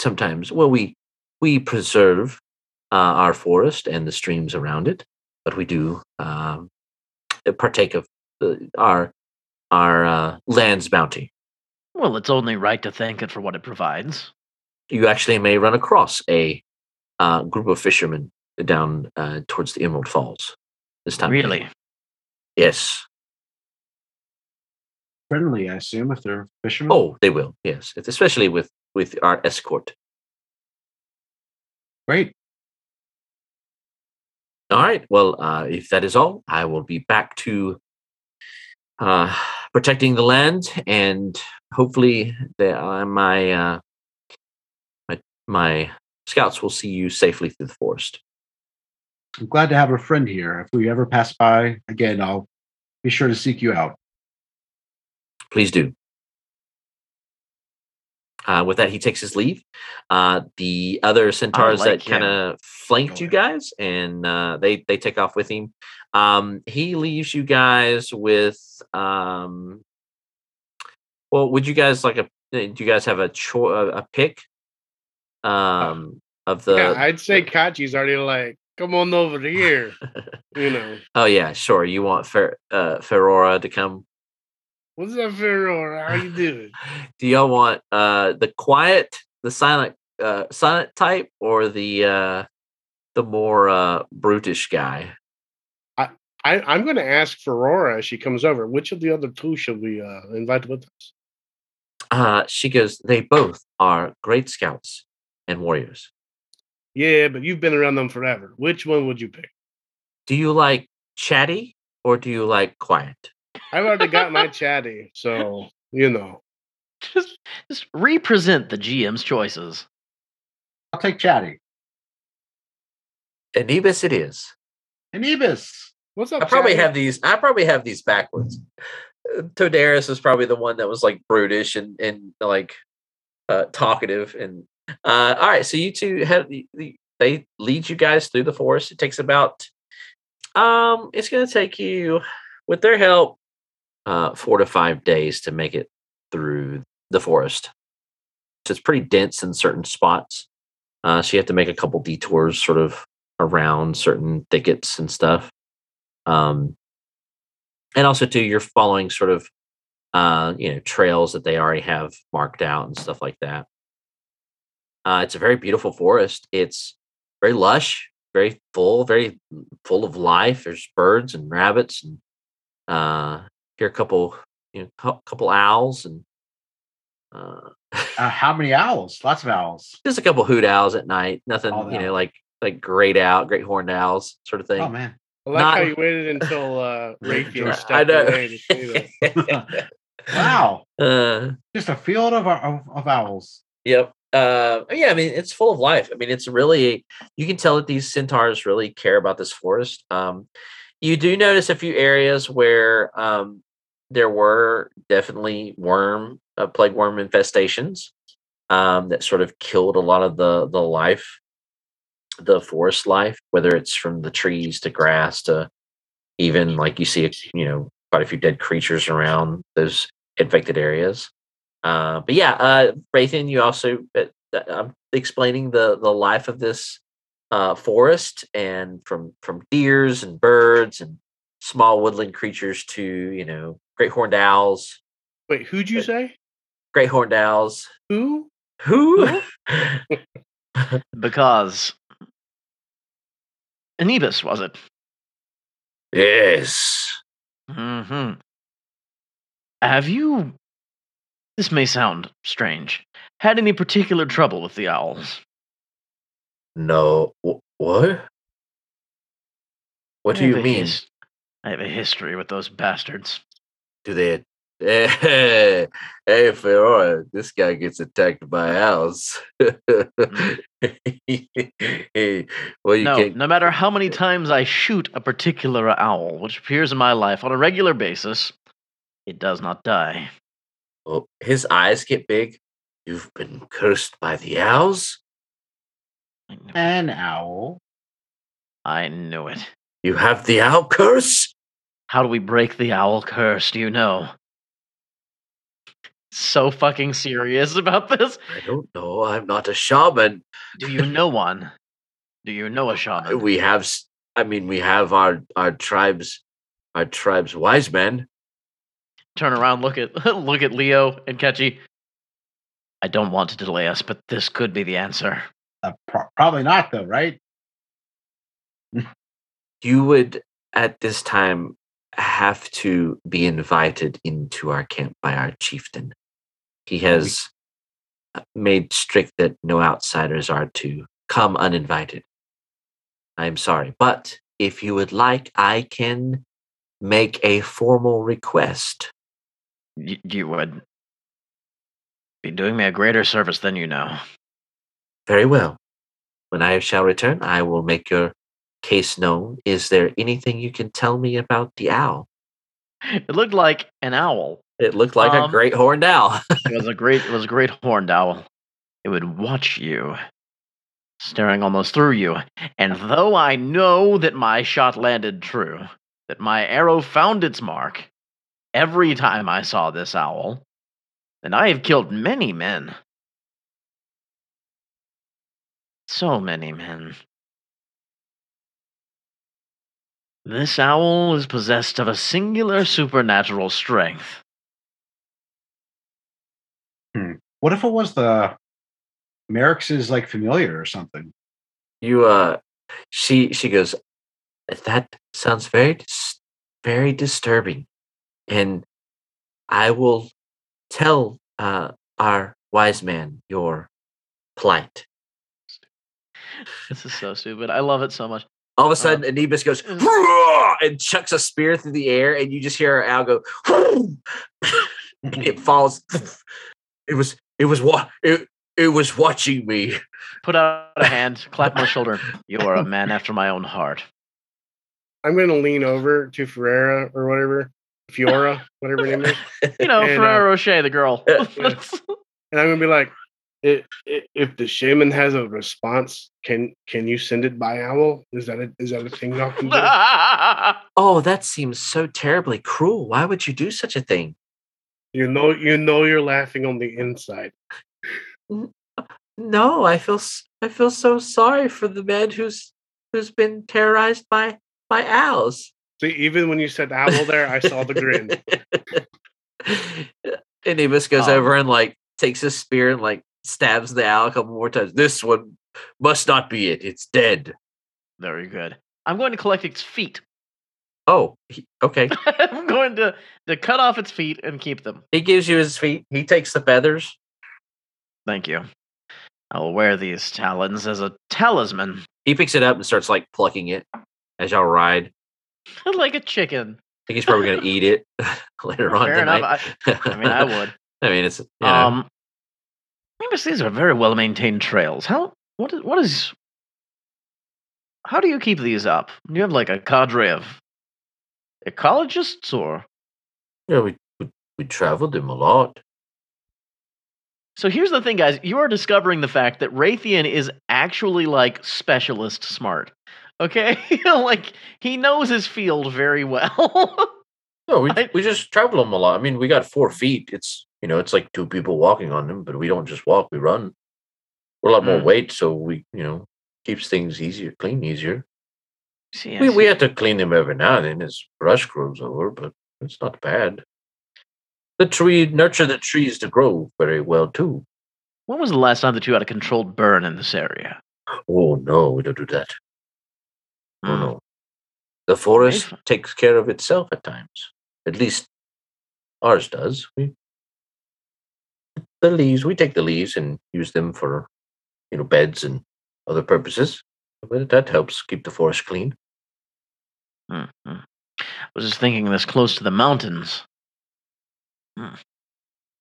sometimes well we we preserve uh, our forest and the streams around it, but we do um, partake of the, our our uh, land's bounty. Well, it's only right to thank it for what it provides. you actually may run across a uh, group of fishermen down uh, towards the Emerald Falls this time. of. Really? Yes. friendly, I assume, if they're fishermen. Oh, they will. Yes, It's especially with with our escort. great. All right. Well, uh, if that is all, I will be back to uh, protecting the land, and hopefully, the, uh, my uh, my my scouts will see you safely through the forest. I'm glad to have a friend here. If we ever pass by again, I'll be sure to seek you out. Please do. Uh, with that, he takes his leave. Uh, the other centaurs like that kind of flanked you guys, and uh, they they take off with him. Um, he leaves you guys with. Um, well, would you guys like a? uh, Do you guys have a cho- a, a pick? Um, of the. yeah, I'd say Kachi's already like, come on over here. You know, oh yeah, sure. You want Fer- uh, Ferrora to come what's up, Ferrora? How you doing? do y'all want uh the quiet the silent uh silent type or the uh the more uh brutish guy I, I'm going to ask Ferrora as she comes over. Which of the other two should we uh, invite with us? uh she goes they both are great scouts and warriors Yeah, but you've been around them forever. Which one would you pick? do you like chatty or do you like quiet I've already got my chatty, so you know. Just, just represent the GM's choices. I'll take Chatty. anibis it is Anibis. What's up? i probably Chatty? have these i probably have these backwards todaris is probably the one that was like brutish and and like uh talkative and uh all right so you two have the, the they lead you guys through the forest it takes about um it's gonna take you with their help uh four to five days to make it through the forest so it's pretty dense in certain spots uh so you have to make a couple detours sort of around certain thickets and stuff um and also too you're following sort of uh you know trails that they already have marked out and stuff like that uh it's a very beautiful forest it's very lush very full very full of life there's birds and rabbits and uh hear a couple you know cou- couple owls and uh Uh, how many owls? Lots of owls. just a couple hoot owls at night nothing you know like like great owl great horned owls sort of thing Oh man. I like how you waited until uh, Raytheon I stepped know. away to say that. Wow. uh, Just a field of, of, of owls. Yep. Uh, yeah, I mean, it's full of life. I mean, it's really you can tell that these centaurs really care about this forest. Um, You do notice a few areas where um, there were definitely worm, uh, plague worm infestations um, that sort of killed a lot of the the life, the forest life, whether it's from the trees to grass to even like you see, you know, quite a few dead creatures around those infected areas. Uh, but yeah, uh, Raytheon, you also uh, uh, I'm explaining the the life of this uh, forest and from from deers and birds and small woodland creatures to you know great horned owls. Wait, who'd you say? Great horned owls. Who? Who? Because Anubis was it? yes. hmm Have you? This may sound strange. Had any particular trouble with the owls? No. Wh- What? What I do you mean? his- I have a history with those bastards. Do they? Hey, hey, Ferora, this guy gets attacked by owls. Hey, well, you no, can't. no matter how many times I shoot a particular owl, which appears in my life on a regular basis, it does not die. Oh, his eyes get big. You've been cursed by the owls. An owl. I knew it. You have the owl curse. How do we break the owl curse? Do you know? So fucking serious about this. I don't know. I'm not a shaman. Do you know one? Do you know a shaman? We have. I mean, we have our our tribes, our tribes wise men. Turn around, look at look at Leo and Kachi. I don't want to delay us, but this could be the answer. Uh, pro- probably not, though, right? You would at this time have to be invited into our camp by our chieftain. He has uh, made strict that no outsiders are to come uninvited. I'm sorry, but if you would like, I can make a formal request. Y- you would be doing me a greater service than you know. Very well. When I shall return, I will make your case known. Is there anything you can tell me about the owl? It looked like an owl. It looked like a Um, great horned owl. It was a great it was a great horned owl. It would watch you, staring almost through you. And though I know that my shot landed true, that my arrow found its mark every time I saw this owl, and I have killed many men. So many men. This owl is possessed of a singular supernatural strength. What if it was the Merrick's like familiar or something? you uh she she goes that sounds very dis- very disturbing and i will tell uh our wise man your plight This is so stupid. I love it so much. All of a sudden anubis goes Mm. And chucks a spear through the air and you just hear our owl go and it falls it was it was what it, it was watching me Put out a hand, clap my shoulder. You are a man after my own heart. I'm going to lean over to Ferreira or whatever, Fiora, whatever her name is, You know, And, uh, Rocher, the girl. and I'm going to be like, i i if the shaman has a response, can can you send it by owl? Is that a, is that a thing y'all can do? oh that seems so terribly cruel why would you do such a thing You know, you know, you're laughing on the inside. No, I feel s- I feel so sorry for the man who's who's been terrorized by by owls. See, even when you said owl there, I saw the grin. and Amos goes Um, over and like takes his spear and like stabs the owl a couple more times. This one must not be it. It's dead. Very good. I'm going to collect its feet. Oh, he, okay. I'm going to, to cut off its feet and keep them. he gives you his feet. He takes the feathers. Thank you. I will wear these talons as a talisman, He picks it up and starts like plucking it as y'all ride. Like a chicken. I think he's probably gonna eat it later on tonight. enough. I, I mean, I would. I mean, it's you know, Um, Amos, these are very well maintained trails. How? What is? What is? How do you keep these up? You have like a cadre of ecologists or Yeah, we we, we traveled them a lot. So here's the thing, guys. You are discovering the fact that Raytheon is actually like specialist smart. Okay? like he knows his field very well. No, we I- we just travel them a lot. I mean, we got four feet. It's you know, it's like two people walking on them, but we don't just walk. We run. We're a lot more Mm. weight, so we you know keeps things easier, clean easier. See, we we see. have to clean them every now and then as brush grows over, but it's not bad. The tree nurture the trees to grow very well too. when was the last time that you had a controlled burn in this area? Oh no, we don't do that. Oh Hmm. no. The forest takes care of itself at times. At least ours does. We the leaves, we take the leaves and use them for you know beds and other purposes. But that helps keep the forest clean. Hmm, hmm. I was just thinking this close to the mountains. Hmm.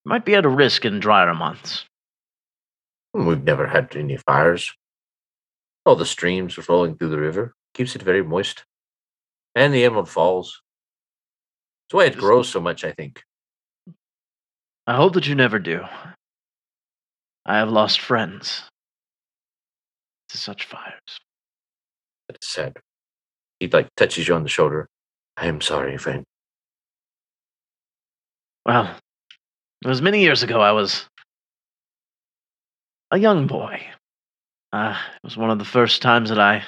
Might be at a risk in drier months. We've never had any fires. All the streams are flowing through the river. Keeps it very moist. And the Emerald Falls. That's why it grows so much, I think. I hope that you never do. I have lost friends to such fires. It's sad. He like touches you on the shoulder. I am sorry, friend. Well, it was many years ago. I was a young boy. Uh, it was one of the first times that I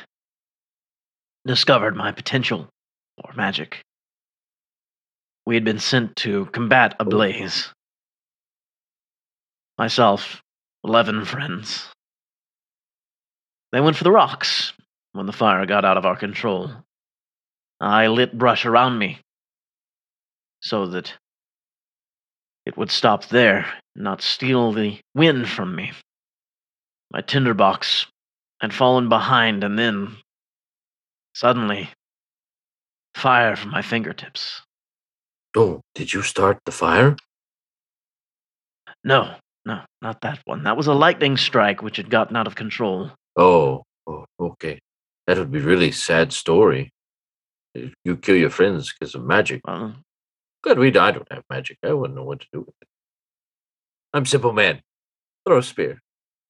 discovered my potential for magic. We had been sent to combat a blaze. Myself, 11 friends. They went for the rocks when the fire got out of our control. I lit brush around me so that it would stop there, not steal the wind from me. My tinderbox had fallen behind, and then, suddenly, fire from my fingertips. Oh, did you start the fire? No, no, not that one. That was a lightning strike which had gotten out of control. Oh, oh, okay. That would be really sad story. You kill your friends because of magic. Well, Good, we I don't have magic. I wouldn't know what to do with it. I'm simple man. Throw spear,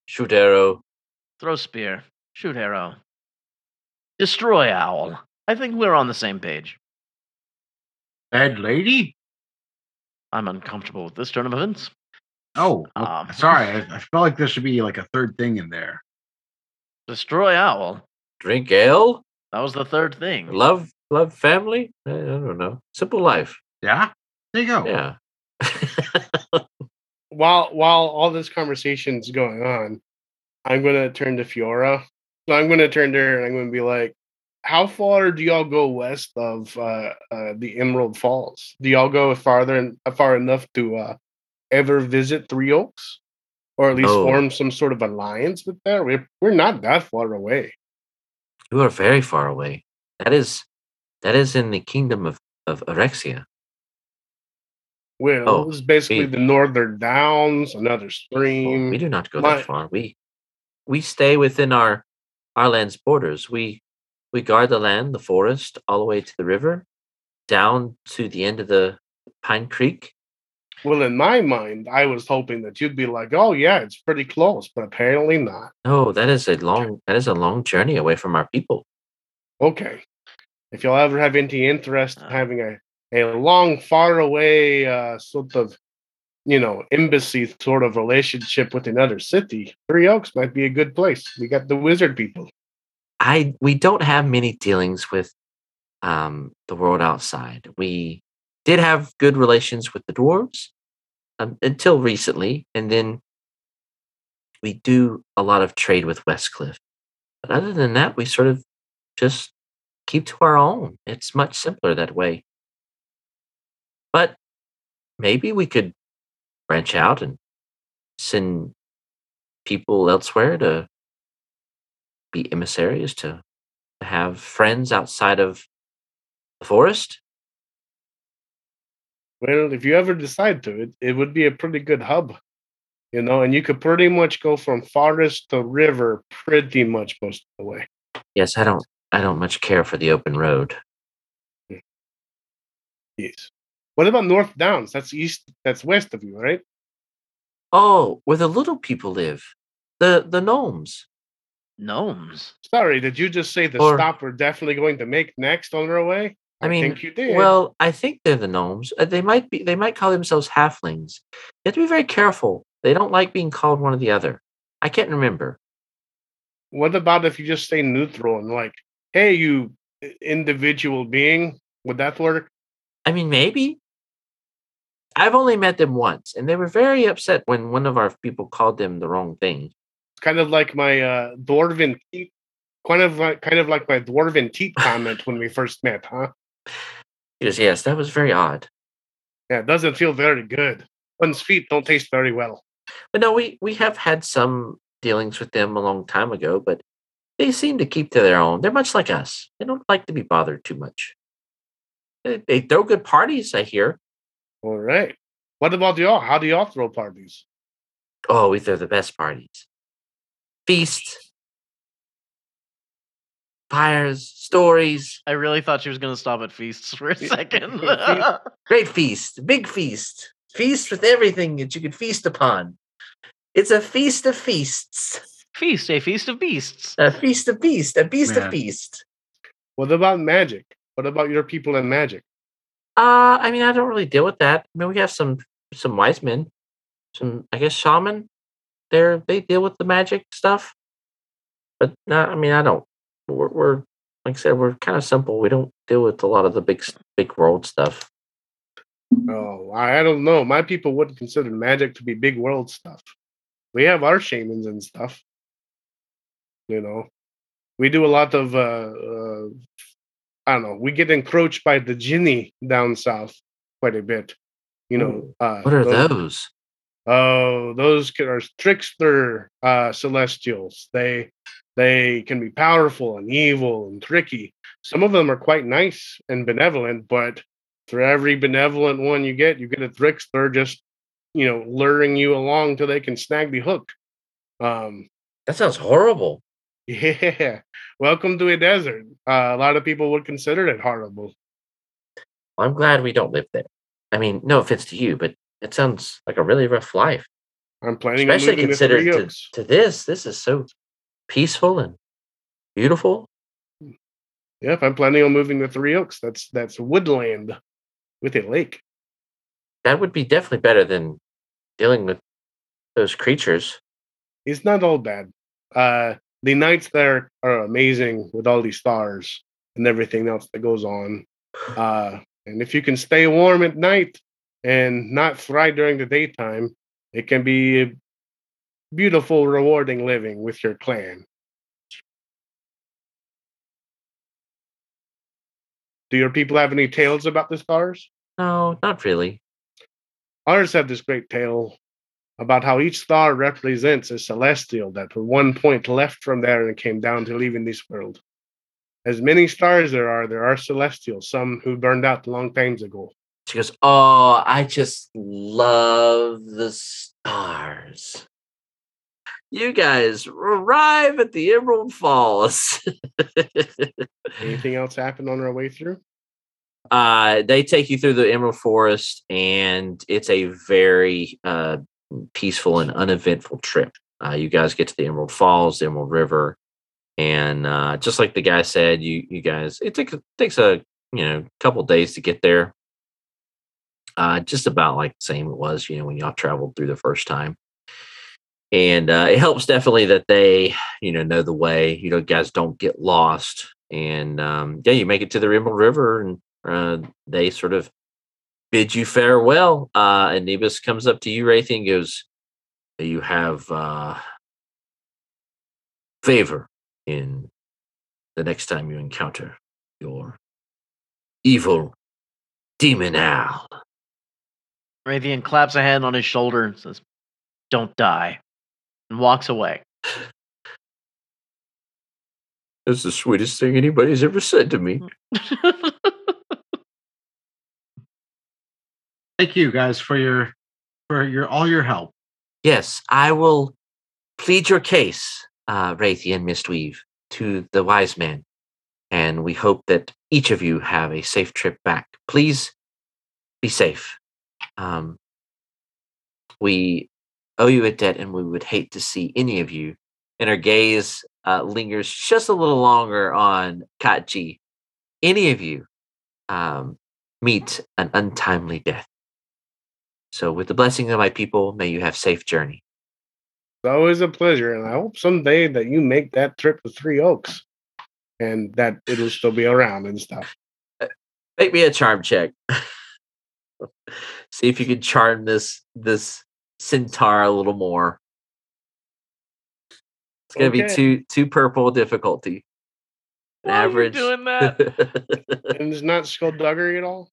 shoot arrow. throw spear, shoot arrow, destroy owl. I think we're on the same page. Bad lady? I'm uncomfortable with this turn of events. Oh, Um. sorry. I, I feel like there should be like a third thing in there. Destroy owl. Drink ale. That was the third thing. Love, love family. I, I don't know. Simple life. Yeah? There you go. Yeah. while while all this conversation's going on, I'm gonna turn to Fiora. So I'm gonna turn to her and I'm gonna be like, "How far do y'all go west of uh, uh, the Emerald Falls? Do y'all go farther and far enough to uh, ever visit Three Oaks, or at least No. form some sort of alliance with there? We're we're not that far away. you are very far away. That is, that is in the kingdom of of Erexia. Well, Oh, it's basically we- the Northern Downs, another Well, stream. we do not go my- that far. We we stay within our our land's borders. We we guard the land, the forest, all the way to the river, down to the end of the Pine Creek. Well, in my mind, I was hoping that you'd be like, "Oh yeah, it's pretty close," but apparently not. No, that is a long that is a long journey away from our people. Okay. If y'all ever have any interest in Uh. having a, a long, far away uh, sort of, you know, embassy sort of relationship with another city, Three Oaks might be a good place. We got the wizard people. I we don't have many dealings with um the world outside. We did have good relations with the dwarves um, until recently, and then we do a lot of trade with Westcliff. But other than that, we sort of just keep to our own. It's much simpler that way. But maybe we could branch out and send people elsewhere to be emissaries to, to have friends outside of the forest. Well, if you ever decide to, it, it would be a pretty good hub, you know, and you could pretty much go from forest to river pretty much most of the way. Yes, I don't I don't much care for the open road. Hmm. Yes. What about North Downs? That's east. That's west of you, right? Oh, where the little people live, the the gnomes. Gnomes. Sorry, did you just say the Or- stop we're definitely going to make next on our way? I mean, you did. Well, I think they're the gnomes. Uh, They might be. They might call themselves halflings. You have to be very careful. They don't like being called one or the other. I can't remember. what about if you just say neutral and like, hey, you individual being? Would that work? I mean, maybe. I've only met them once, and they were very upset when one of our people called them the wrong thing. Kind of like my uh, dwarven teeth, kind of like kind of like my dwarven teeth comment when we first met, huh? Because yes, that was very odd. Yeah, it doesn't feel very good. One's feet don't taste very well. But no, we we have had some dealings with them a long time ago, but they seem to keep to their own. They're much like us. They don't like to be bothered too much. They, they throw good parties, I hear. All right. What about y'all? How do y'all throw parties? Oh, we throw the best parties. Feast, fires, stories, I really thought she was going to stop at feasts for a second. Great feast, big feast, feast with everything that you could feast upon. It's a feast of feasts, Feast, a feast of beasts. a feast of feast, a feast Man. of feast. What about magic? What about your people and magic? Uh, I mean, I don't really deal with that. I mean, we have some some wise men, some I guess shaman. They're they deal with the magic stuff, but no, I mean, I don't. We're, we're like I said, we're kind of simple. We don't deal with a lot of the big big world stuff. Oh, I don't know. My people wouldn't consider magic to be big world stuff. We have our shamans and stuff. You know, we do a lot of. uh, uh I don't know. We get encroached by the jinni down south quite a bit. You know, uh, What are those- those? Oh, those are trickster uh, celestials. They they can be powerful and evil and tricky. Some of them are quite nice and benevolent, but for every benevolent one you get, you get a trickster just you know luring you along till they can snag the hook. Um, That sounds horrible. yeah, welcome to a desert. Uh, a lot of people would consider it horrible. I'm glad we don't live there. I mean, no offense to you, but it sounds like a really rough life. I'm planning Especially on moving to considered to, to this. This is so peaceful and beautiful. Yep, I'm planning on moving to Three Oaks. That's that's woodland with a lake. That would be definitely better than dealing with those creatures. it's not all bad. Uh, the nights there are amazing with all these stars and everything else that goes on. Uh, and if you can stay warm at night and not fry during the daytime, it can be beautiful, rewarding living with your clan. Do your people have any tales about the stars? No, not really. Ours have this great tale about how each star represents a celestial that at one point left from there and came down to leaving this world. As many stars there are, there are celestials, some who burned out long times ago. She goes, Oh, I just love the stars. You guys arrive at the Emerald Falls. Anything else happen on our way through? uh, they take you through the Emerald Forest, and it's a very uh, peaceful and uneventful trip. Uh, you guys get to the Emerald Falls, the Emerald River, and uh, just like the guy said, you you guys it takes takes a you know couple days to get there. Uh, just about like the same it was, you know, when y'all traveled through the first time. And uh, it helps definitely that they, you know, know the way. You know, guys don't get lost, and um, yeah, you make it to the Emerald River, and uh, they sort of bid you farewell. Uh, and Nebus comes up to you, Raytheon, and goes, "You have uh, favor in the next time you encounter your evil demon owl." Raytheon claps a hand on his shoulder and says, Don't die. And walks away. That's the sweetest thing anybody's ever said to me. Thank you guys for your for your all your help. Yes, I will plead your case, uh, Raytheon Mistweave, to the wise man, and we hope that each of you have a safe trip back. Please be safe. Um, we owe you a debt, and we would hate to see any of you. And her gaze uh, lingers just a little longer on Kachi. Any of you um, meet an untimely death. So, with the blessing of my people, may you have safe journey. It's always a pleasure, and I hope someday that you make that trip to Three Oaks, and that it'll still be around and stuff. Make me a charm check. See if you can charm this this centaur a little more. It's gonna be two two purple difficulty. An Why are you average. doing that? And it's not skullduggery at all.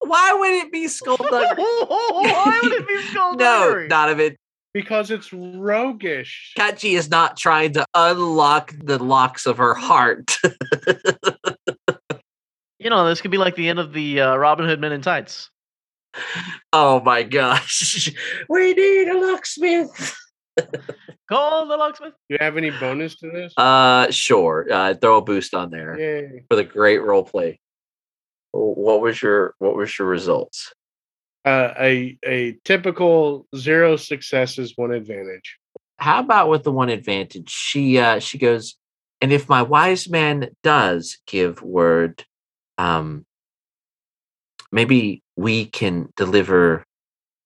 Why would it be skullduggery? Why would it be no, skullduggery? Donovan. Because it's roguish. Kachi is not trying to unlock the locks of her heart. You know, this could be like the end of the uh, Robin Hood Men in Tights. Oh my gosh. We need a locksmith. Call the locksmith. Do you have any bonus to this? Uh sure. Uh throw a boost on there. Yay. for the great role play. What was your what was your results? Uh, a a typical zero successes, one advantage. How about with the one advantage? She uh she goes, and if my wise man does give word, um maybe we can deliver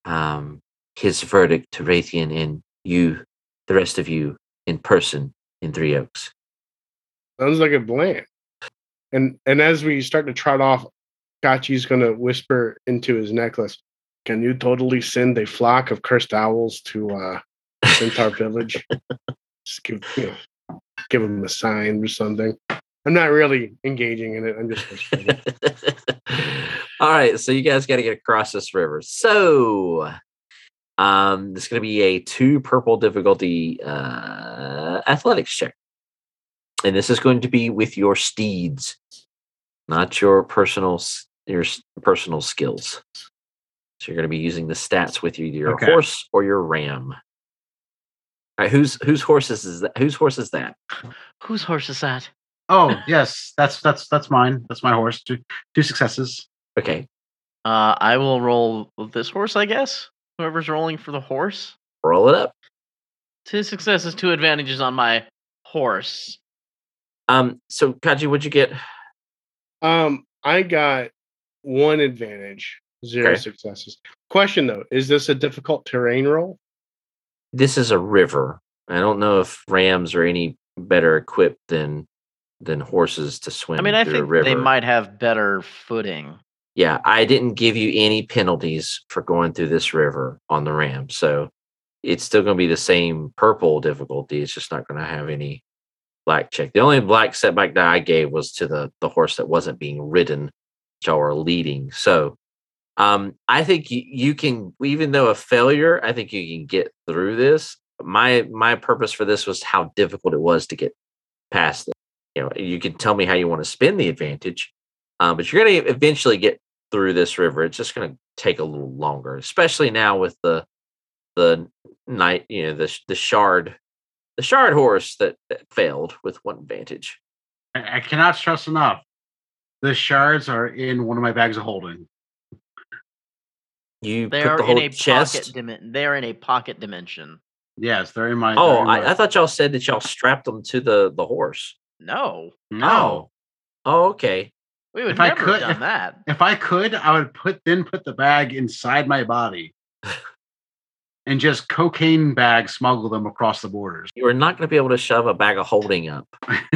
um his verdict to Raytheon and you, the rest of you, in person in Three Oaks. Sounds like a plan. And and as we start to trot off, Kachi's gonna whisper into his necklace. Can you totally send a flock of cursed owls to uh Centaur Village? Just give you know, give him a sign or something. I'm not really engaging in it. I'm just whispering. it. All right, so you guys got to get across this river. So, um, this is going to be a two purple difficulty uh, athletics check, and this is going to be with your steeds, not your personal your personal skills. So you're going to be using the stats with either your Okay. horse or your ram. All right, whose whose horses is that? Whose horse is that? Whose horse is that? Oh yes, that's that's that's mine. That's my horse. Two two successes. Okay, Uh, I will roll this horse, I guess. Whoever's rolling for the horse. roll it up. Two successes, two advantages on my horse. Um, so Kachi, what'd you get? Um, I got one advantage, zero Okay. successes. Question though, is this a difficult terrain roll? this is a river. I don't know if rams are any better equipped than than horses to swim I mean, I through a think river. they might have better footing. Yeah, I didn't give you any penalties for going through this river on the ram, so it's still going to be the same purple difficulty. It's just not going to have any black check. The only black setback that I gave was to the the horse that wasn't being ridden, y'all were leading. So, um, I think you, you can, even though a failure, I think you can get through this. My my purpose for this was how difficult it was to get past it. You know, you can tell me how you want to spin the advantage, um, but you're going to eventually get through this river. It's just going to take a little longer, especially now with the the night, you know, the the shard, the shard horse that, that failed with one advantage. I, I cannot stress enough. The shards are in one of my bags of holding. You they are the in a chest. pocket dimension. They are in a pocket dimension. Yes, they're in my. oh, in my- I, I thought y'all said that y'all strapped them to the the horse. No, no. Oh, okay. We would If I could- have done that. If I could, I would put then put the bag inside my body, and just cocaine bag smuggle them across the borders. You are not going to be able to shove a bag of holding up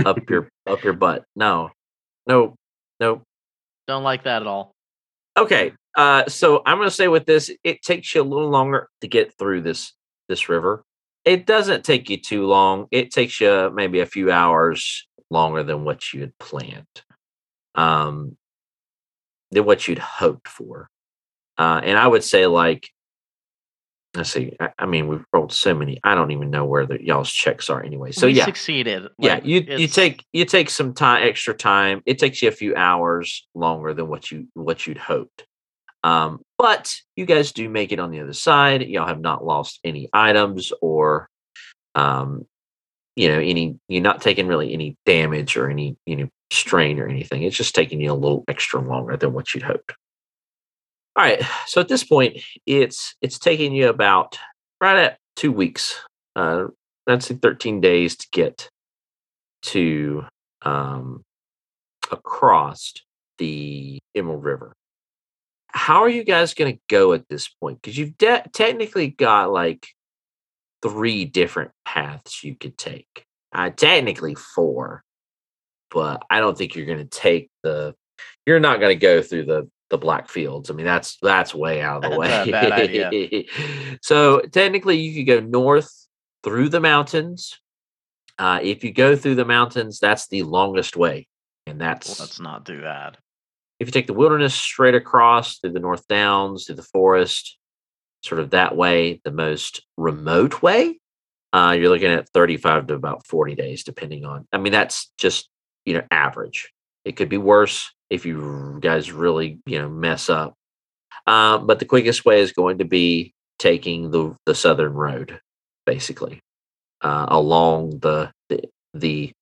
up your up your butt. No, no, no. Don't like that at all. Okay. Uh, so I'm going to say with this, it takes you a little longer to get through this this river. It doesn't take you too long. It takes you maybe a few hours longer than what you had planned, um, than what you'd hoped for. Uh, and I would say, like, let's see. I, I mean, we've rolled so many. I don't even know where the y'all's checks are anyway. So we yeah, succeeded. yeah Like, you you it's- take you take some time extra time it takes you a few hours longer than what you what you'd hoped um but you guys do make it on the other side y'all have not lost any items or um you know any you're not taking really any damage or any you know strain or anything it's just taking you a little extra longer than what you'd hoped All right. So at this point, it's it's taking you about right at two weeks. Uh, that's like 13 days to get to um, across the Emerald River. How are you guys going to go at this point? Because you've de- technically got like three different paths you could take. Uh, technically four, but I don't think you're going to take the. You're not going to go through the the black fields. I mean, that's that's way out of the That's a bad idea. way. so technically, you could go north through the mountains. Uh, if you go through the mountains, that's the longest way, and that's Let's not do that. if you take the wilderness straight across through the North Downs, through the forest, sort of that way, the most remote way, uh, you're looking at 35 to about 40 days, depending on. I mean, that's just you know average. It could be worse if you guys really you know mess up. Um, but the quickest way is going to be taking the the southern road, basically, uh, along the the, the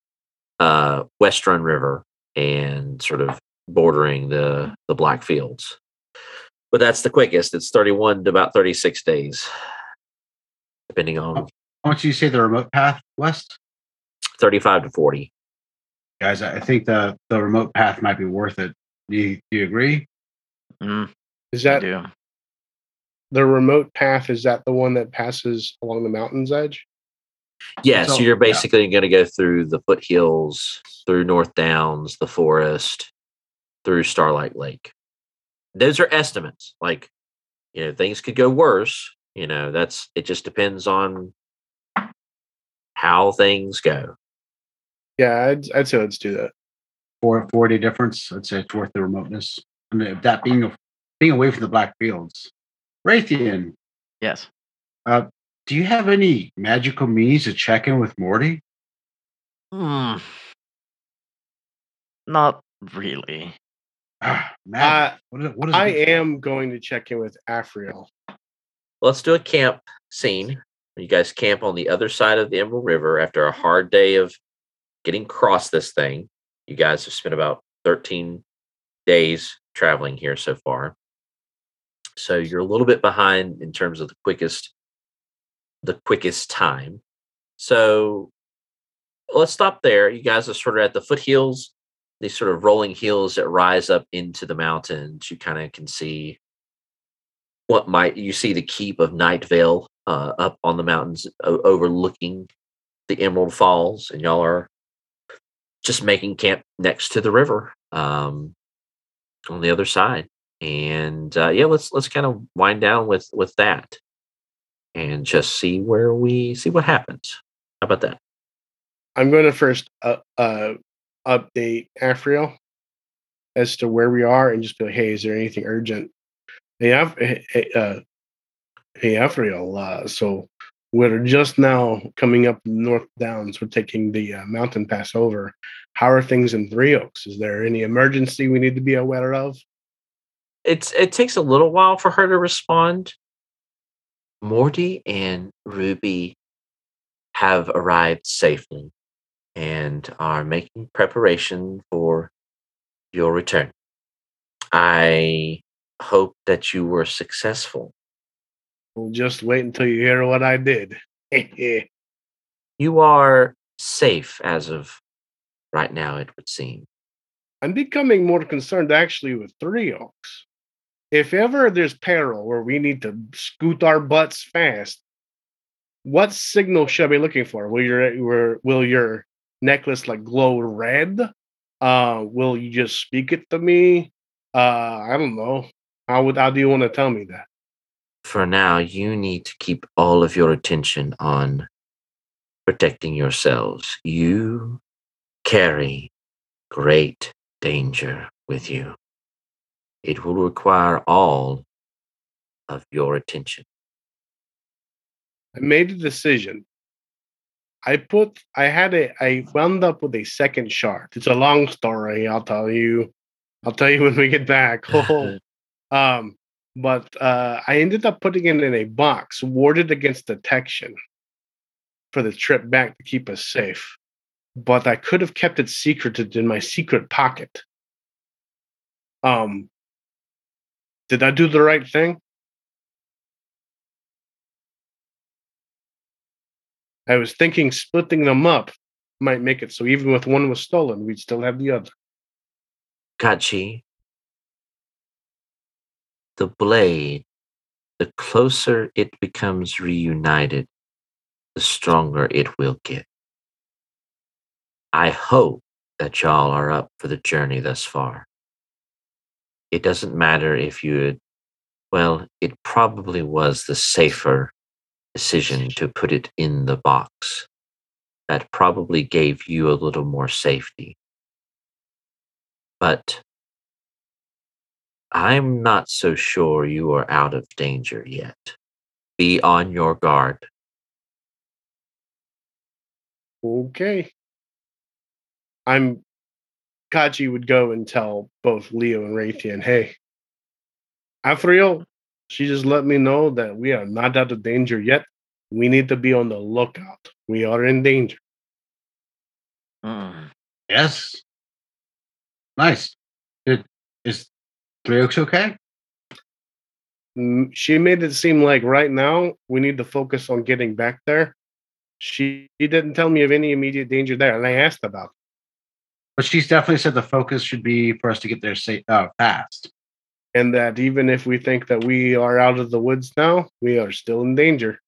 uh, West Run River and sort of bordering the the Black Fields. But that's the quickest. It's 31 to about 36 days, depending on Why don't you say the remote path west? 35 to 40. Guys, I I think the, the remote path might be worth it. Do you, do you agree? Mm, Is that the remote path? Is that the one that passes along the mountain's edge? Yeah, so, So, you're yeah. basically going to go through the foothills, through North Downs, the forest, through Starlight Lake. Those are estimates. Like, you know, things could go worse. You know, that's it. Just depends on how things go. Yeah, I'd, I'd say let's do that. For 40 difference, I'd say it's worth the remoteness. I mean, that being a, being away from the black fields. Raytheon, Yes. do you have any magical means to check in with Morty? Hmm. Not really. Ah, Uh, what is, what is I good for? am going to check in with Afriel. Let's do a camp scene. You guys camp on the other side of the Emerald River after a hard day of getting across this thing. You guys have spent about 13 days traveling here so far. So you're a little bit behind in terms of the quickest the quickest time. So let's stop there. You guys are sort of at the foothills, these sort of rolling hills that rise up into the mountains. You kind of can see what might you see the keep of Night Vale uh, up on the mountains o- overlooking the Emerald Falls, and y'all are just making camp next to the river um, on the other side. And uh, yeah, let's let's kind of wind down with with that, and just see where we see what happens. How about that? I'm going to first uh, uh, update Afriel as to where we are and just be like, hey, is there anything urgent? Hey, Af- hey, uh, hey Afriel, uh, so we're just now coming up North Downs. We're taking the uh, mountain pass over. How are things in Three Oaks? Is there any emergency we need to be aware of? it's it takes a little while for her to respond. Morty and Ruby have arrived safely and are making preparation for your return. I hope that you were successful. We'll just wait until you hear what I did. You are safe as of right now, it would seem. I'm becoming more concerned actually with Three Oaks. If ever there's peril where we need to scoot our butts fast, what signal should I be looking for? Will your will, will your necklace like glow red? Uh, will you just speak it to me? Uh, I don't know. How would how do you want to tell me that? For now, you need to keep all of your attention on protecting yourselves. You carry great danger with you. It will require all of your attention. I made a decision. I put I had a I wound up with a second shard. It's a long story, I'll tell you. I'll tell you when we get back. Um, but uh, I ended up putting it in a box, warded against detection for the trip back to keep us safe. But I could have kept it secreted in my secret pocket. Um, Did I do the right thing? I was thinking splitting them up might make it so even if one was stolen, we'd still have the other. Kachi, the blade, the closer it becomes reunited, the stronger it will get. I hope that y'all are up for the journey thus far. It doesn't matter if you well, it probably was the safer decision to put it in the box. That probably gave you a little more safety. But I'm not so sure you are out of danger yet. Be on your guard. Okay. I'm Kachi would go and tell both Leo and Raytheon, hey, Afriel, she just let me know that we are not out of danger yet. We need to be on the lookout. We are in danger. Mm. Yes. Nice. It, is Three Oaks okay? Mm, She made it seem like right now we need to focus on getting back there. She, she didn't tell me of any immediate danger there, and I asked about. it. But she's definitely said the focus should be for us to get there safe, uh, fast. And that even if we think that we are out of the woods now, we are still in danger.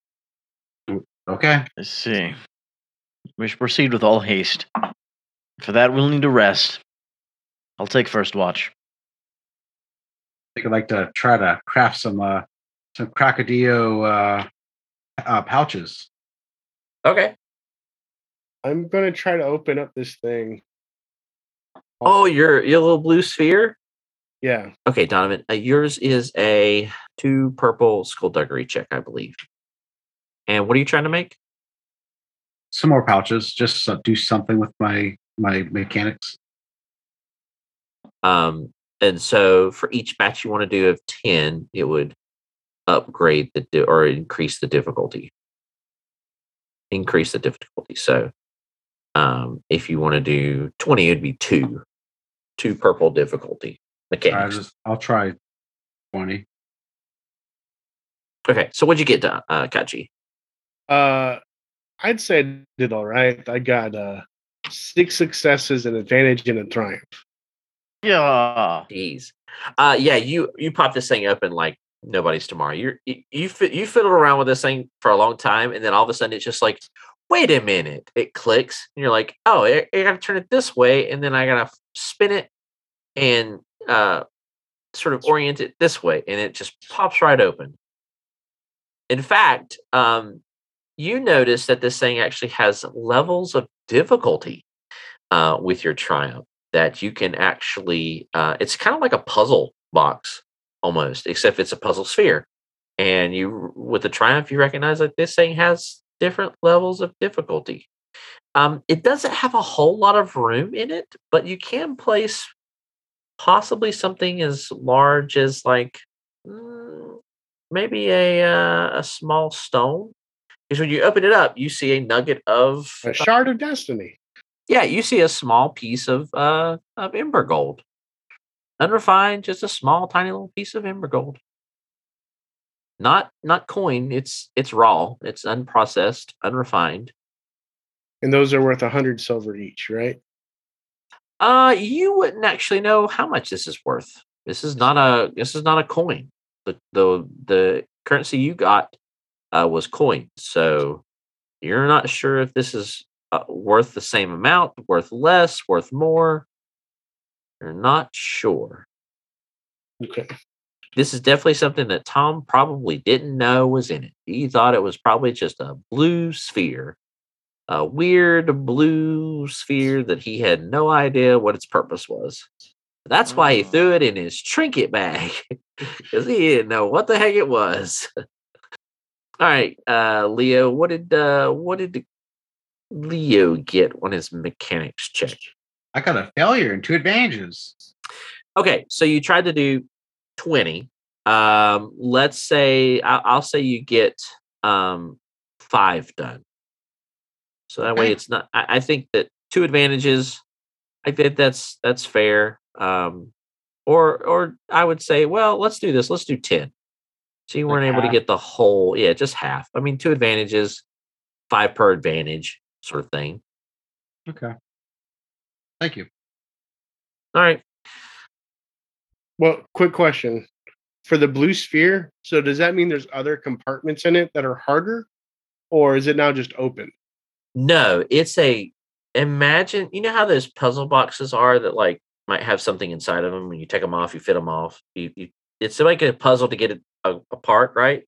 Okay. Let's see. We should proceed with all haste. For that, we'll need to rest. I'll take first watch. I think I'd like to try to craft some uh some crocodile uh, uh pouches. Okay. I'm gonna try to open up this thing. Oh, your your little blue sphere. Yeah. Okay, Donovan. Uh, yours is a two purple skullduggery check, I believe. And what are you trying to make? Some more pouches. Just do something with my my mechanics. Um, and so for each batch you want to do of 10, it would upgrade the di- or increase the difficulty. Increase the difficulty. So um, if you want to do 20, it'd be two, two purple difficulty I mechanics. just I'll try twenty. okay, so what'd you get, Don- uh, Kachi? Uh, I'd say I did all right. I got uh six successes, an advantage, and a triumph. Yeah. Jeez. Uh, yeah, you you pop this thing up and like nobody's tomorrow. You're you you, fi- you fiddled around with this thing for a long time, and then all of a sudden it's just like, wait a minute, it clicks, and you're like, oh, I, I gotta turn it this way, and then I gotta spin it and uh, sort of orient it this way, and it just pops right open. In fact, um, you notice that this thing actually has levels of difficulty uh, with your triumph that you can actually uh, it's kind of like a puzzle box almost except it's a puzzle sphere and you with the triumph you recognize that this thing has different levels of difficulty um, it doesn't have a whole lot of room in it but you can place possibly something as large as like mm, maybe a uh, a small stone because when you open it up you see a nugget of A shard of destiny. yeah, you see a small piece of uh of ember gold. Unrefined, just a small tiny little piece of ember gold. Not not coin, it's it's raw, it's unprocessed, unrefined. And those are worth a hundred silver each, right? Uh you wouldn't actually know how much this is worth. This is not a this is not a coin. The the the currency you got uh was coin. So you're not sure if this is uh, worth the same amount, worth less, worth more. You're not sure. Okay. this is definitely something that Tom probably didn't know was in it. He thought it was probably just a blue sphere, a weird blue sphere that he had no idea what its purpose was. That's why he Mm. threw it in his trinket bag because he didn't know what the heck it was. All right, uh, Leo, what did uh, what did Leo get on his mechanics check? I got a failure and two advantages. Okay, so you tried to do 20. Um, let's say I'll, I'll say you get um five done. So that way it's not I, I think that two advantages, I think that's that's fair. Um Or or I would say, well, let's do this. Let's do 10. So you weren't able to get the whole, yeah, just half. I mean, two advantages, five per advantage, sort of thing. Okay. Thank you. All right. Well, quick question. For the blue sphere, so does that mean there's other compartments in it that are harder? Or is it now just open? No, it's a imagine, you know how those puzzle boxes are that like might have something inside of them when you take them off, you fit them off. You, you it's like a puzzle to get it apart, right?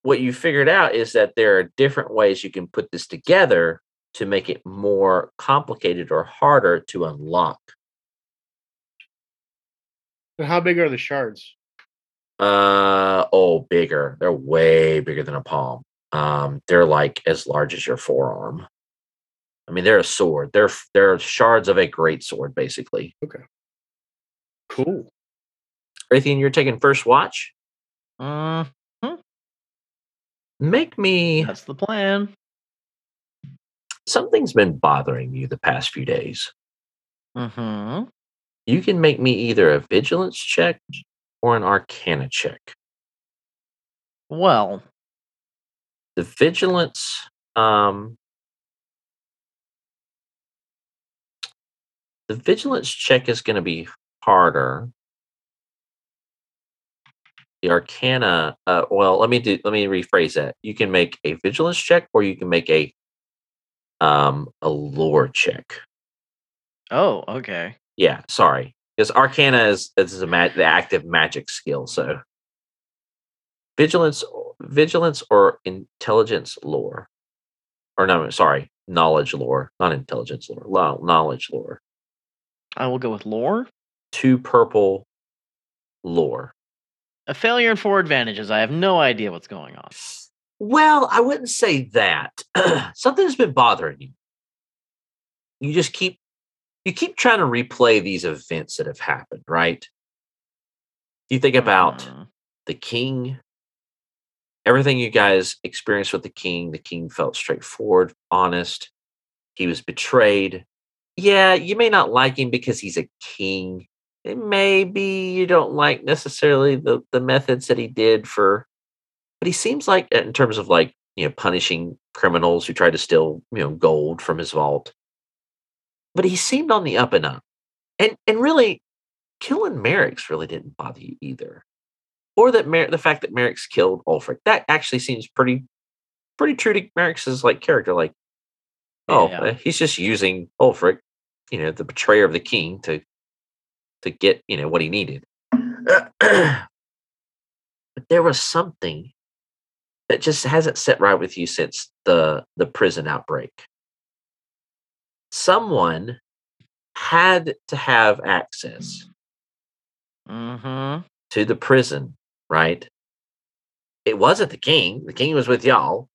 What you figured out is that there are different ways you can put this together to make it more complicated or harder to unlock. And how big are the shards? Uh oh, bigger. They're way bigger than a palm. Um, they're like as large as your forearm. I mean, they're a sword. They're they're shards of a great sword, basically. Okay. Cool. Raytheon, you're taking first watch. Mm, Make me that's the plan. something's been bothering you the past few days. Mm hmm You can make me either a vigilance check or an arcana check. Well, The vigilance, um, the vigilance check is going to be harder. The arcana, uh, well, let me do. Let me rephrase that. You can make a vigilance check, or you can make a um a lore check. oh, okay. Yeah, sorry, because arcana is is a ma- the active magic skill. So vigilance, vigilance, or intelligence lore, or no, sorry, knowledge lore, not intelligence lore, lo- knowledge lore. I will go with lore. Two purple lore. A failure and four advantages. I have no idea what's going on. Well, I wouldn't say that. Something's been bothering you. You just keep you keep trying to replay these events that have happened, right? You think about Mm, the king, everything you guys experienced with the king. The king felt straightforward, honest. He was betrayed. Yeah, you may not like him because he's a king. And maybe you don't like necessarily the the methods that he did for, but he seems like in terms of like you know punishing criminals who tried to steal you know gold from his vault. But he seemed on the up and up, and and really, killing Merrick's really didn't bother you either or that Mer- the fact that Merrick's killed Ulfric. That actually seems pretty pretty true to Merrick's like character. Like, oh, Yeah. uh, he's just using Ulfric, you know, the betrayer of the king, to to get you know what he needed. but there was something that just hasn't set right with you since the the prison outbreak. Someone had to have access mhm. to the prison, right? It wasn't the king. The king was with y'all.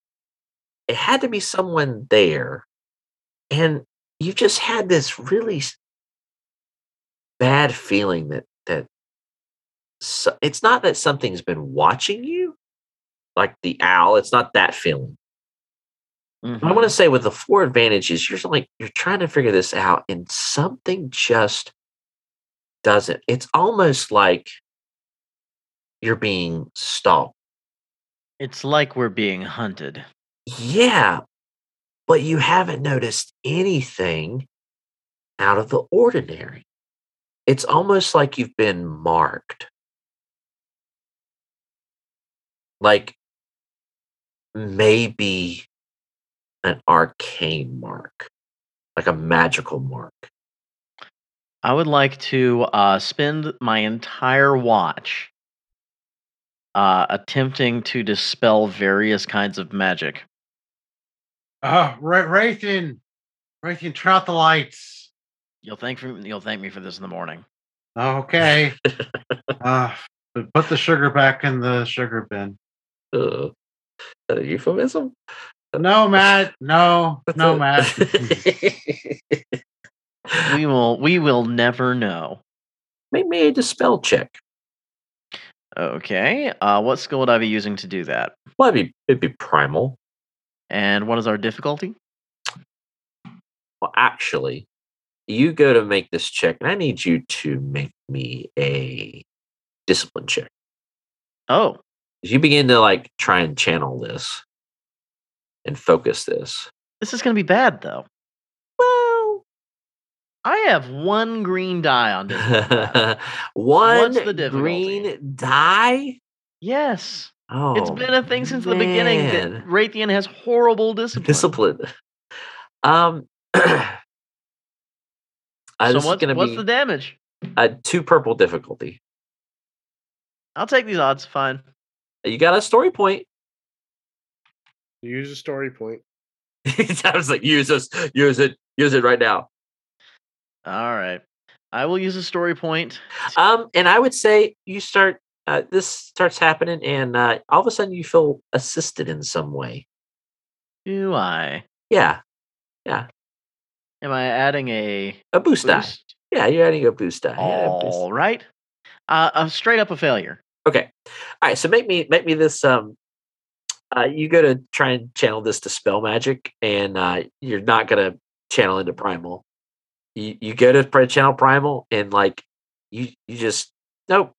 It had to be someone there. And you just had this really bad feeling that that so, it's not that something's been watching you like the owl, it's not that feeling. I mhm. want to say with the four advantages, you're like you're trying to figure this out, and something just doesn't. It's almost like you're being stalked. It's like we're being hunted. Yeah, but you haven't noticed anything out of the ordinary. It's almost like you've been marked. Like maybe an arcane mark, like a magical mark. I would like to uh, spend my entire watch uh, attempting to dispel various kinds of magic. Uh, Ra- Raytheon, Raytheon, turn out the lights. You'll thank me. You'll thank me for this in the morning. Okay. uh, but put the sugar back in the sugar bin. Uh, a euphemism? No, Matt. No, What's no, it? Matt. We will. We will never know. Make me a dispel check. Okay. Uh, what skill would I be using to do that? Well, it'd be, it'd be primal. And what is our difficulty? Well, actually, you go to make this check, and I need you to make me a discipline check. Oh, As you begin to like try and channel this and focus this. this is gonna be bad though. Well, I have one green die on this. one the difficulty? green die. yes. Oh, It's been a thing since the beginning that man. Raytheon has horrible discipline. discipline. Um, uh, so this what's, is going to what's be the damage? a two purple difficulty. I'll take these odds. Fine. You got a story point. Use a story point. I was like, use this, use it, use it right now. All right. I will use a story point. Um, and I would say you start. Uh, this starts happening, and uh, all of a sudden you feel assisted in some way. Do I? Yeah, yeah. Am I adding a a boost, die. Yeah, you're adding a boost die. Yeah, boost. All right. Uh, straight up a failure. Okay. All right. So make me make me this. Um, uh, you go to try and channel this to spell magic, and uh, you're not gonna channel into primal. You you go to channel primal, and like you you just nope.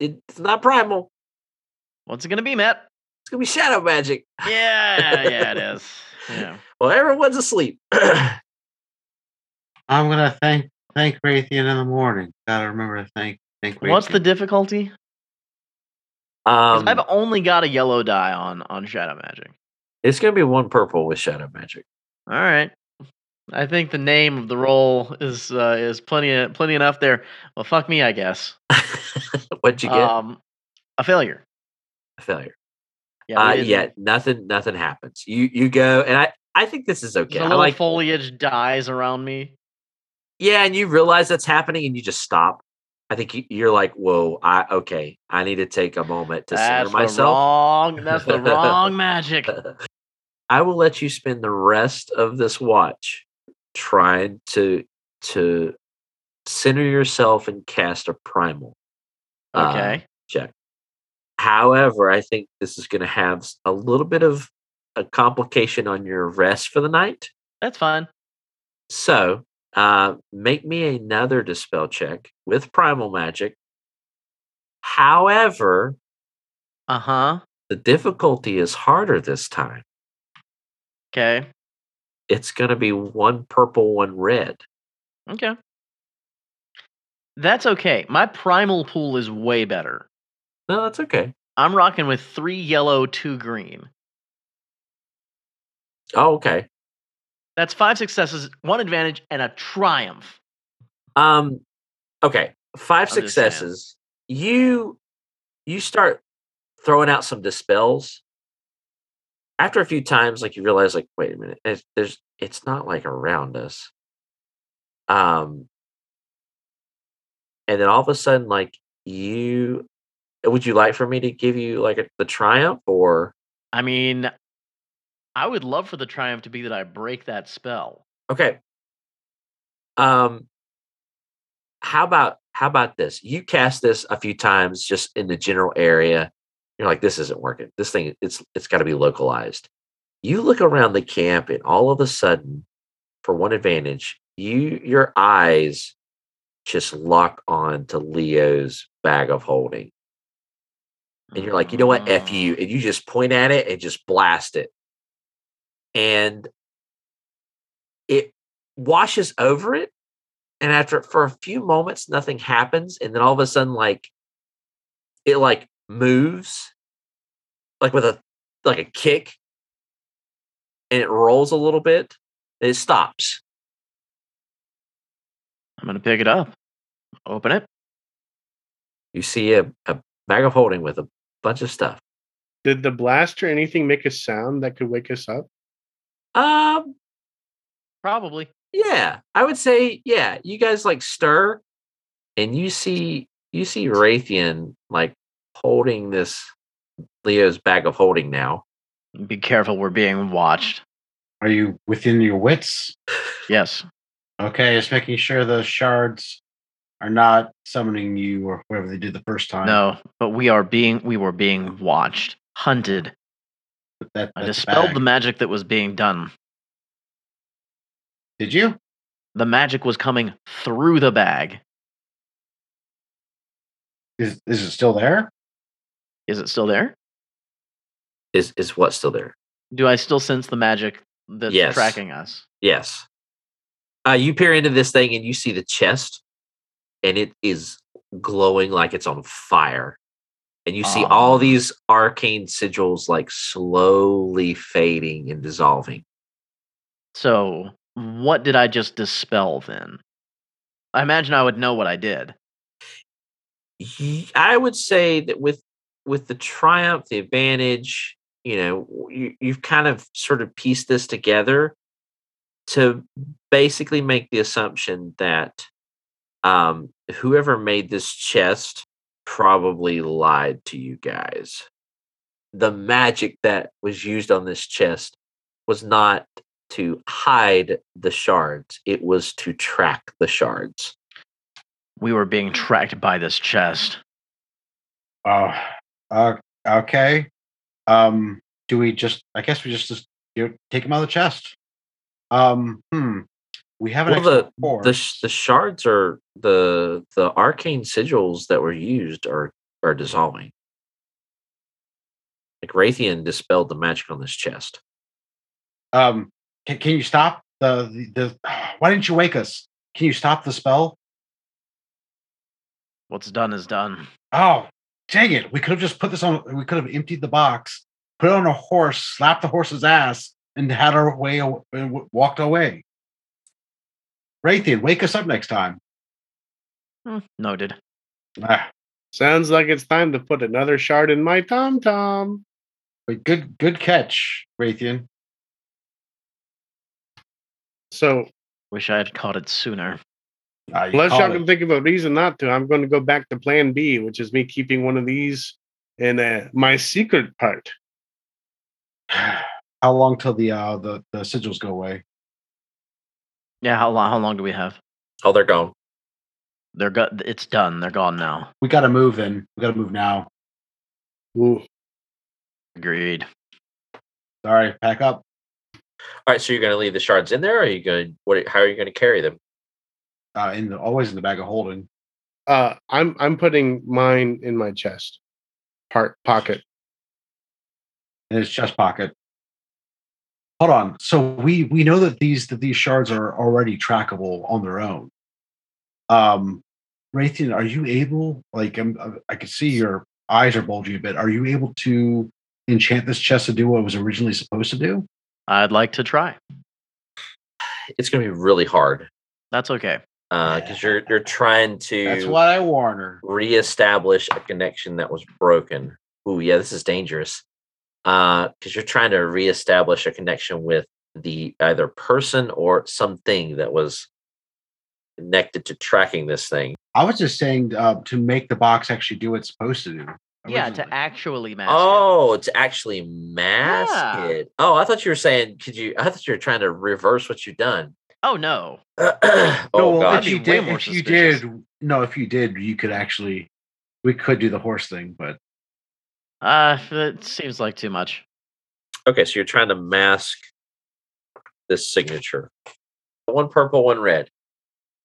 You, it's not primal. What's it gonna be, Matt? It's gonna be shadow magic. Yeah, yeah, it is. Yeah. Well, everyone's asleep. I'm gonna thank thank Raytheon in the morning. Gotta remember to thank thank Raytheon. What's the difficulty? um, I've only got a yellow die on on shadow magic. it's gonna be one purple with shadow magic. All right. I think the name of the roll is uh, is plenty plenty enough there. Well, fuck me, I guess. What'd you get? Um, a failure. A failure. Yeah. uh, yeah, nothing. Nothing happens. You you go, and I I think this is okay. little like foliage dies around me. Yeah, and you realize that's happening, and you just stop. I think you- you're like, "Whoa, I okay. I need to take a moment to That's center the myself." wrong. That's the wrong magic. I will let you spend the rest of this watch trying to to center yourself and cast a primal uh, Okay. check. However, I think this is going to have a little bit of a complication on your rest for the night. That's fine. So, uh, make me another dispel check with primal magic. However, Uh huh. the difficulty is harder this time. Okay. It's going to be one purple, one red. Okay. That's okay. My primal pool is way better. No, that's okay. I'm rocking with three yellow, two green. Oh, okay. That's five successes, one advantage, and a triumph. Um, okay. Five I'm successes. You you start throwing out some dispels. After a few times, like you realize, like, wait a minute, it's, there's it's not like around us. Um, and then all of a sudden, like you, would you like for me to give you like a, the triumph or I mean, I would love for the triumph to be that I break that spell. Okay. Um how about how about this? You cast this a few times just in the general area. You're like, this isn't working. This thing, it's it's got to be localized. You look around the camp, and all of a sudden, for one advantage, you your eyes just lock on to Leo's bag of holding. And you're like, you know what? F you. Mm. And you just point at it and just blast it. And it washes over it. And after for a few moments, nothing happens. And then all of a sudden, like it like moves like with a like a kick and it rolls a little bit and it stops. I'm going to pick it up, open it. You see a, a bag of holding with a bunch of stuff. Did the blast or anything make a sound that could wake us up? Um, Probably. yeah, I would say, yeah, you guys like stir and you see you see Raytheon like holding this Leo's bag of holding now. Be careful, we're being watched. Are you within your wits? Yes. Okay, just making sure the shards are not summoning you or whatever they did the first time. No, but we are being we were being watched, hunted. That, I dispelled bag. the magic that was being done. Did you? the magic was coming through the bag. Is is it still there? Is it still there? Is is what still there? Do I still sense the magic that's Yes. tracking us? Yes. Uh, you peer into this thing and you see the chest, and it is glowing like it's on fire. And you see all these arcane sigils like slowly fading and dissolving. So, what did I just dispel then? I imagine I would know what I did. I would say that with with the triumph, the advantage, you know, you, you've kind of sort of pieced this together to basically make the assumption that um, whoever made this chest probably lied to you guys. The magic that was used on this chest was not to hide the shards; it was to track the shards. We were being tracked by this chest. Oh, uh, okay. Um, do we just? I guess we just just you know, take him out of the chest. Um, hmm. We haven't. Well, the four. the the shards are the the arcane sigils that were used are are dissolving. Like Raytheon dispelled the magic on this chest. Um, can, can you stop the, the the? Why didn't you wake us? Can you stop the spell? What's done is done. Oh, dang it! We could have just put this on. We could have emptied the box, put it on a horse, slapped the horse's ass, and had our way aw- and w- walked away. Raytheon, wake us up next time. Hmm, noted. Ah, Sounds like it's time to put another shard in my tom tom. but good, good catch, Raytheon. So, Wish I had caught it sooner. Ah, you unless called y'all can think of a reason not to, I'm going to go back to plan B, which is me keeping one of these in uh, my secret part. How long till the uh the, the sigils go away? Yeah, how long? How long do we have? Oh, they're gone. They're go- It's done. They're gone now. We got to move. Then we got to move now. Ooh. Agreed. Sorry, pack up. All right, so you're going to leave the shards in there, or are you going? What? How are you going to carry them? Uh, in the always in the bag of holding. Uh, I'm I'm putting mine in my chest part pocket. in his chest pocket. Hold on. So we we know that these that these shards are already trackable on their own. Um, Raytheon, are you able? Like, I'm, I can see your eyes are bulging a bit. Are you able to enchant this chest to do what it was originally supposed to do? I'd like to try. It's going to be really hard That's okay. because you're you're trying to That's why I warn her. reestablish a connection that was broken. Ooh, yeah, this is dangerous. Uh, because you're trying to reestablish a connection with the either person or something that was connected to tracking this thing. I was just saying uh, to make the box actually do what it's supposed to do. Yeah, to actually mask. it. Oh, to actually mask Yeah. it. Oh, I thought you were saying, could you? I thought you were trying to reverse what you've done. Oh no. oh no, well, God, if you That'd be way did, more if you did, no, if you did, you could actually, we could do the horse thing, but Uh, it seems like too much. Okay, so you're trying to mask this signature. One purple, one red.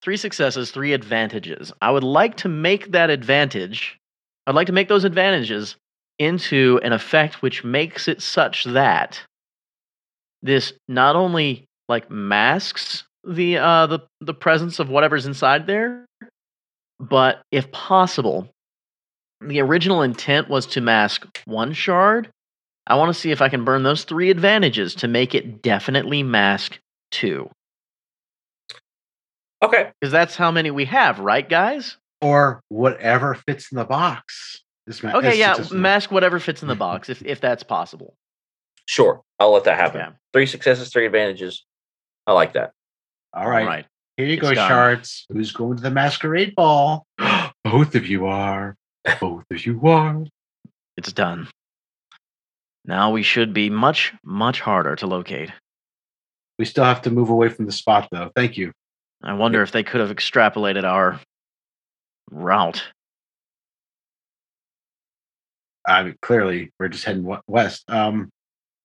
Three successes, three advantages. I would like to make that advantage. I'd like to make those advantages into an effect which makes it such that this not only like masks the uh the the presence of whatever's inside there, but if possible, the original intent was to mask one shard. I want to see if I can burn those three advantages to make it definitely mask two. Okay. Because that's how many we have, right, guys? or whatever fits in the box. This ma- Okay, this- yeah, this- mask whatever fits in the box if, if that's possible. Sure. I'll let that happen. Okay. Three successes, three advantages. I like that. All right, All right. here you It's go, done. shards. Who's going to the masquerade ball? Both of you are. Both of you are. It's done. Now we should be much, much harder to locate. We still have to move away from the spot, though. Thank you. I wonder if they could have extrapolated our route. I mean, clearly, we're just heading west. Um,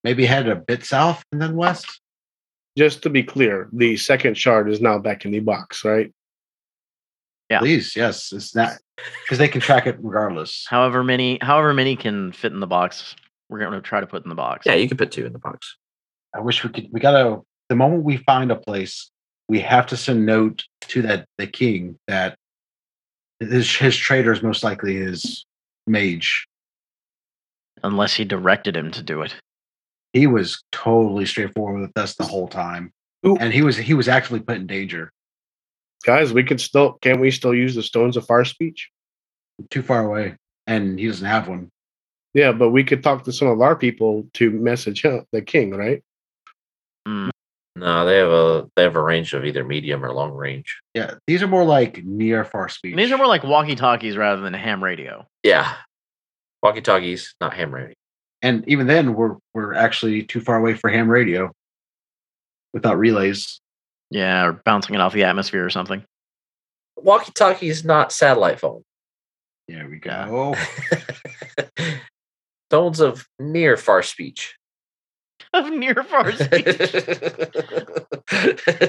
maybe head a bit south and then west. just to be clear, the second shard is now back in the box, right? Yeah. Please, yes, it's not because they can track it regardless. However many, however many can fit in the box, we're going to try to put in the box. Yeah, you can put two in the box. I wish we could. We gotta. The moment we find a place, we have to send note to that the king that his his traitor is most likely his mage. Unless he directed him to do it. He was totally straightforward with us the whole time, Ooh. and he was he was actually put in danger. Guys, we could still can't we still use the stones of far speech? Too far away, and he doesn't have one. Yeah, but we could talk to some of our people to message him, the king, right? Mm, No, they have a they have a range of either medium or long range. Yeah, these are more like near far speech. These are more like walkie talkies rather than ham radio. Yeah, walkie talkies, not ham radio. and even then, we're we're actually too far away for ham radio without relays. Yeah, or bouncing it off the atmosphere or something. Walkie talkie is not satellite phone. There we Yeah. go. Stones of near far speech. Of near far speech.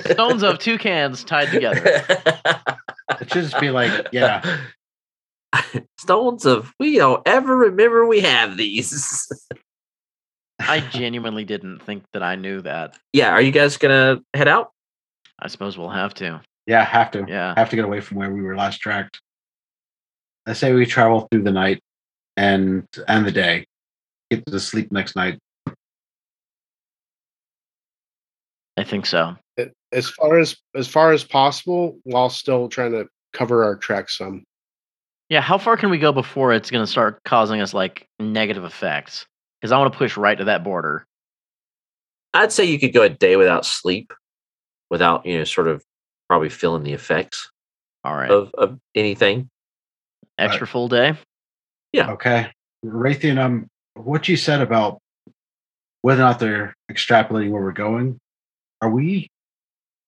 Stones of two cans tied together. It should just be like, yeah, Stones of we don't ever remember we have these. I genuinely didn't think that I knew that. yeah, are you guys gonna head out? I suppose we'll have to. yeah, have to. Yeah. have to get away from where we were last tracked. I say we travel through the night and and the day, get to sleep next night. I think so. As far as as far as possible, while still trying to cover our tracks some. Yeah, how far can we go before it's going to start causing us like negative effects? Because I want to push right to that border. I'd say you could go a day without sleep, without you know, sort of probably feeling the effects All right. of, of anything. Extra full day. Yeah. Okay, Raytheon, um, what you said about whether or not they're extrapolating where we're going, are we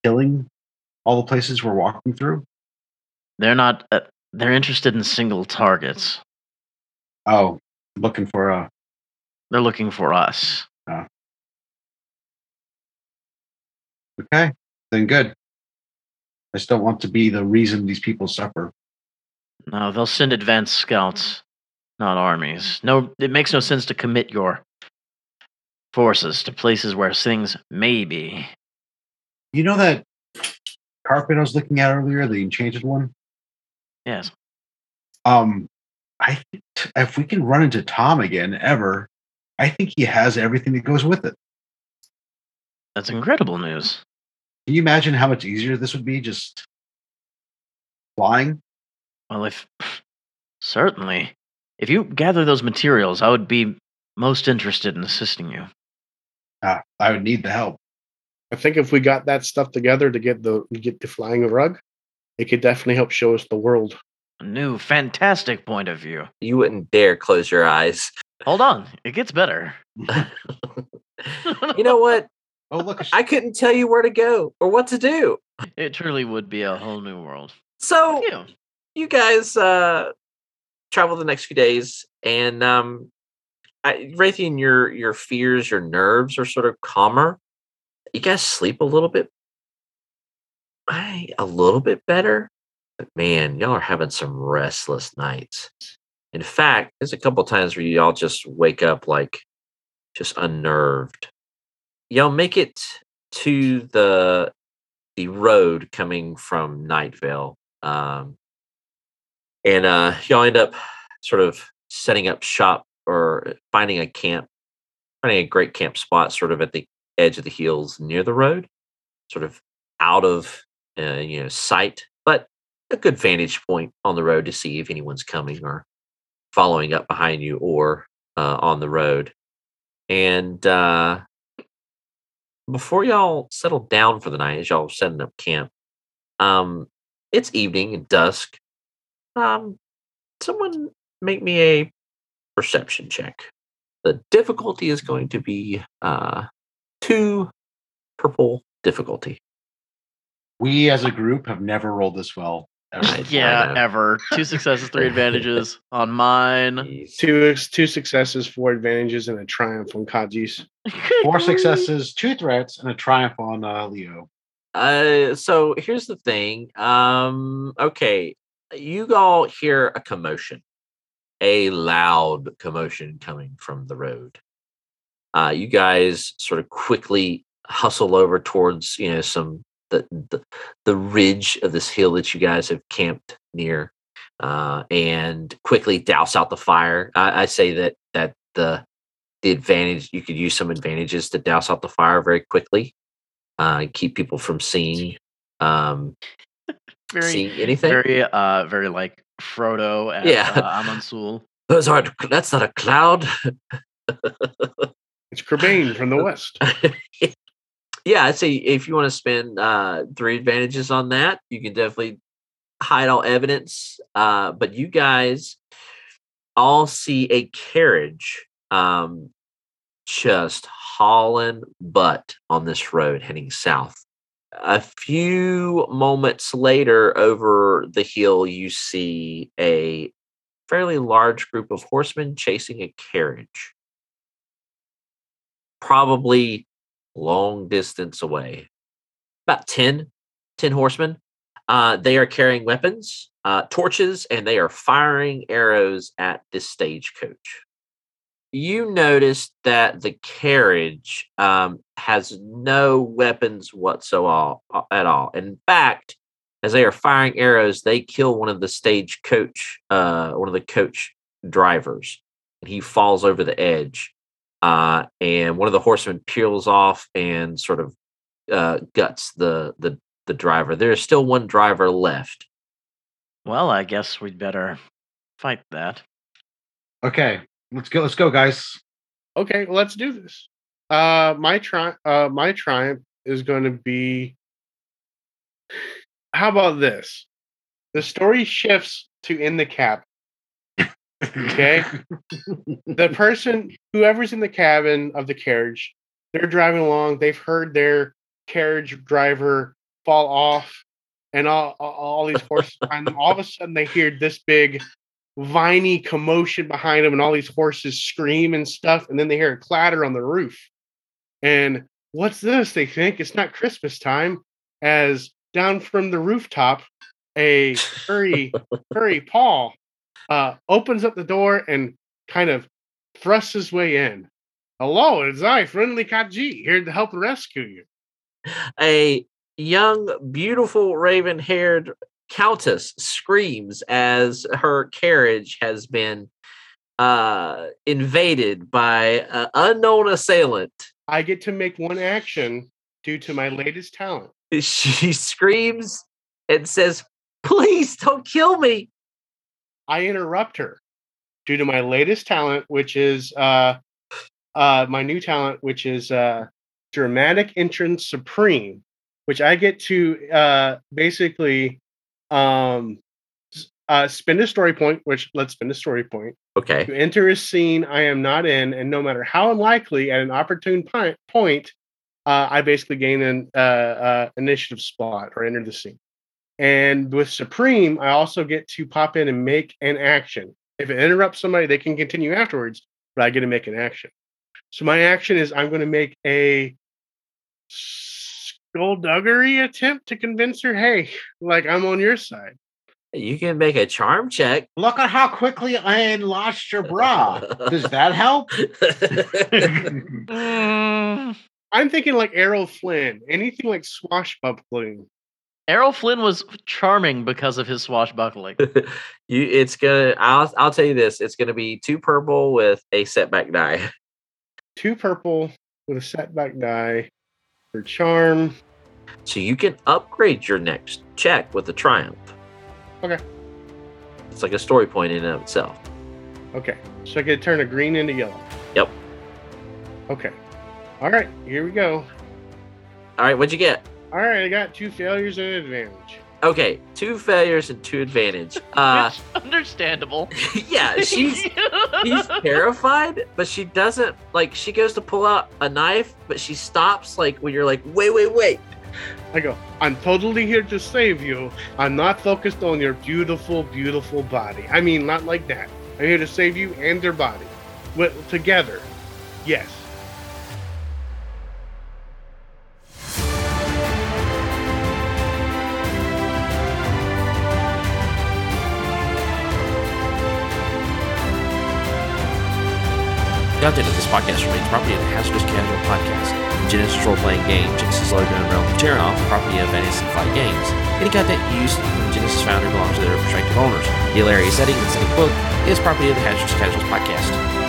killing all the places we're walking through? They're not. Uh, they're interested in single targets. Oh, looking for a They're looking for us. okay, then good. I just don't want to be the reason these people suffer. No, they'll send advanced scouts, not armies. No, it makes no sense to commit your forces to places where things may be. You know that carpet I was looking at earlier, the enchanted one. Yes. Um, I if we can run into Tom again ever, I think he has everything that goes with it. That's incredible news. Can you imagine how much easier this would be just flying? Well, if certainly, if you gather those materials, I would be most interested in assisting you. Ah, I would need the help. I think if we got that stuff together to get the get the flying rug, it could definitely help show us the world. A new, fantastic point of view. You wouldn't dare close your eyes. Hold on, it gets better. You know what? Oh, look, sh- I couldn't tell you where to go or what to do. it truly would be a whole new world. So Phew. you guys uh travel the next few days and um I, Raytheon, your your fears, your nerves are sort of calmer. You guys sleep a little bit I a little bit better. But man, y'all are having some restless nights. In fact, there's a couple times where y'all just wake up like just unnerved. Y'all make it to the the road coming from Nightvale. Um, and uh, y'all end up sort of setting up shop or finding a camp, finding a great camp spot sort of at the edge of the hills near the road, sort of out of uh, you know sight, but a good vantage point on the road to see if anyone's coming or following up behind you or uh, on the road. And uh, before y'all settle down for the night, as y'all setting up camp, um, it's evening and dusk. Um, someone make me a perception check. The difficulty is going to be uh two purple difficulty. we as a group have never rolled this well I Yeah, ever. Two successes, three advantages on mine. Two two successes, four advantages, and a triumph on Kachi's. Four successes, two threats, and a triumph on uh, Leo. Uh, so here's the thing. Um, okay, you all hear a commotion, a loud commotion coming from the road. Uh, you guys sort of quickly hustle over towards you know some the the, the ridge of this hill that you guys have camped near, uh, and quickly douse out the fire. I, I say that that the the advantage you could use some advantages to douse out the fire very quickly uh, keep people from seeing um, very, seeing anything. very, uh, very like Frodo at Yeah. uh, Amon Sûl. Those aren't. That's not a cloud. It's Crebain from the west. Yeah, I'd say if you want to spend uh, three advantages on that, you can definitely hide all evidence. Uh, but you guys all see a carriage um, just hauling butt on this road heading south. A few moments later, over the hill, you see a fairly large group of horsemen chasing a carriage. Probably long distance away, about 10, 10 horsemen. Uh, they are carrying weapons, uh, torches, and they are firing arrows at this stagecoach. You notice that the carriage um, has no weapons whatsoever at all. In fact, as they are firing arrows, they kill one of the stagecoach, uh, one of the coach drivers, and he falls over the edge. Uh, and one of the horsemen peels off and sort of uh, guts the the the driver. There is still one driver left. Well, I guess we'd better fight that. Okay, let's go. Let's go, guys. Okay, let's do this. Uh, my tri- uh, my triumph is going to be. How about this? The story shifts to in the cab. Okay. the person, whoever's in the cabin of the carriage, they're driving along. They've heard their carriage driver fall off, and all all, these horses behind them. All of a sudden, they hear this big, viney commotion behind them, and all these horses scream and stuff. And then they hear a clatter on the roof. And what's this? They think it's not Christmas time, as down from the rooftop, a furry, furry Paul uh, opens up the door and kind of thrusts his way in. Hello, it's I, friendly Kachi, here to help rescue you. A young, beautiful, raven-haired countess screams as her carriage has been uh, invaded by an unknown assailant. I get to make one action due to my latest talent. She screams and says, "Please don't kill me." I interrupt her due to my latest talent, which is uh, uh, my new talent, which is uh, dramatic entrance supreme, which I get to uh, basically um, uh, spend a story point. Which let's spend a story point Okay. to enter a scene I am not in, and no matter how unlikely, at an opportune point, uh, I basically gain an uh, uh, initiative spot or enter the scene. And with Supreme, I also get to pop in and make an action. If it interrupts somebody, they can continue afterwards, but I get to make an action. So my action is I'm going to make a skullduggery attempt to convince her, hey, like I'm on your side. You can make a charm check. Look at how quickly I enlarged your bra. Does that help? I'm thinking like Errol Flynn, anything like swashbuckling. Errol Flynn was charming because of his swashbuckling. you, it's gonna. I'll. I'll tell you this. It's gonna be two purple with a setback die. Two purple with a setback die for charm. So you can upgrade your next check with a triumph. Okay. It's like a story point in and of itself. Okay. So I can turn a green into yellow. Yep. Okay. All right. Here we go. All right. What'd you get? All right. I got two failures and an advantage. Okay, two failures and two advantage. Uh, It's understandable. yeah, she's she's terrified, but she doesn't like. She goes to pull out a knife, but she stops like when you're like, wait, wait, wait. I go, I'm totally here to save you. I'm not focused on your beautiful, beautiful body. I mean, not like that. I'm here to save you and their body. With, together. Yes. Content of this podcast remains property of the Hazardous Casual Podcast, the Genesys role-playing game, Genesys Logo and Realm of Terrinoth, property of Fantasy Flight Games. Any content used the Genesys Foundry belongs to their respective owners. The hilarious setting and setting book is property of the Hazardous Casuals Podcast.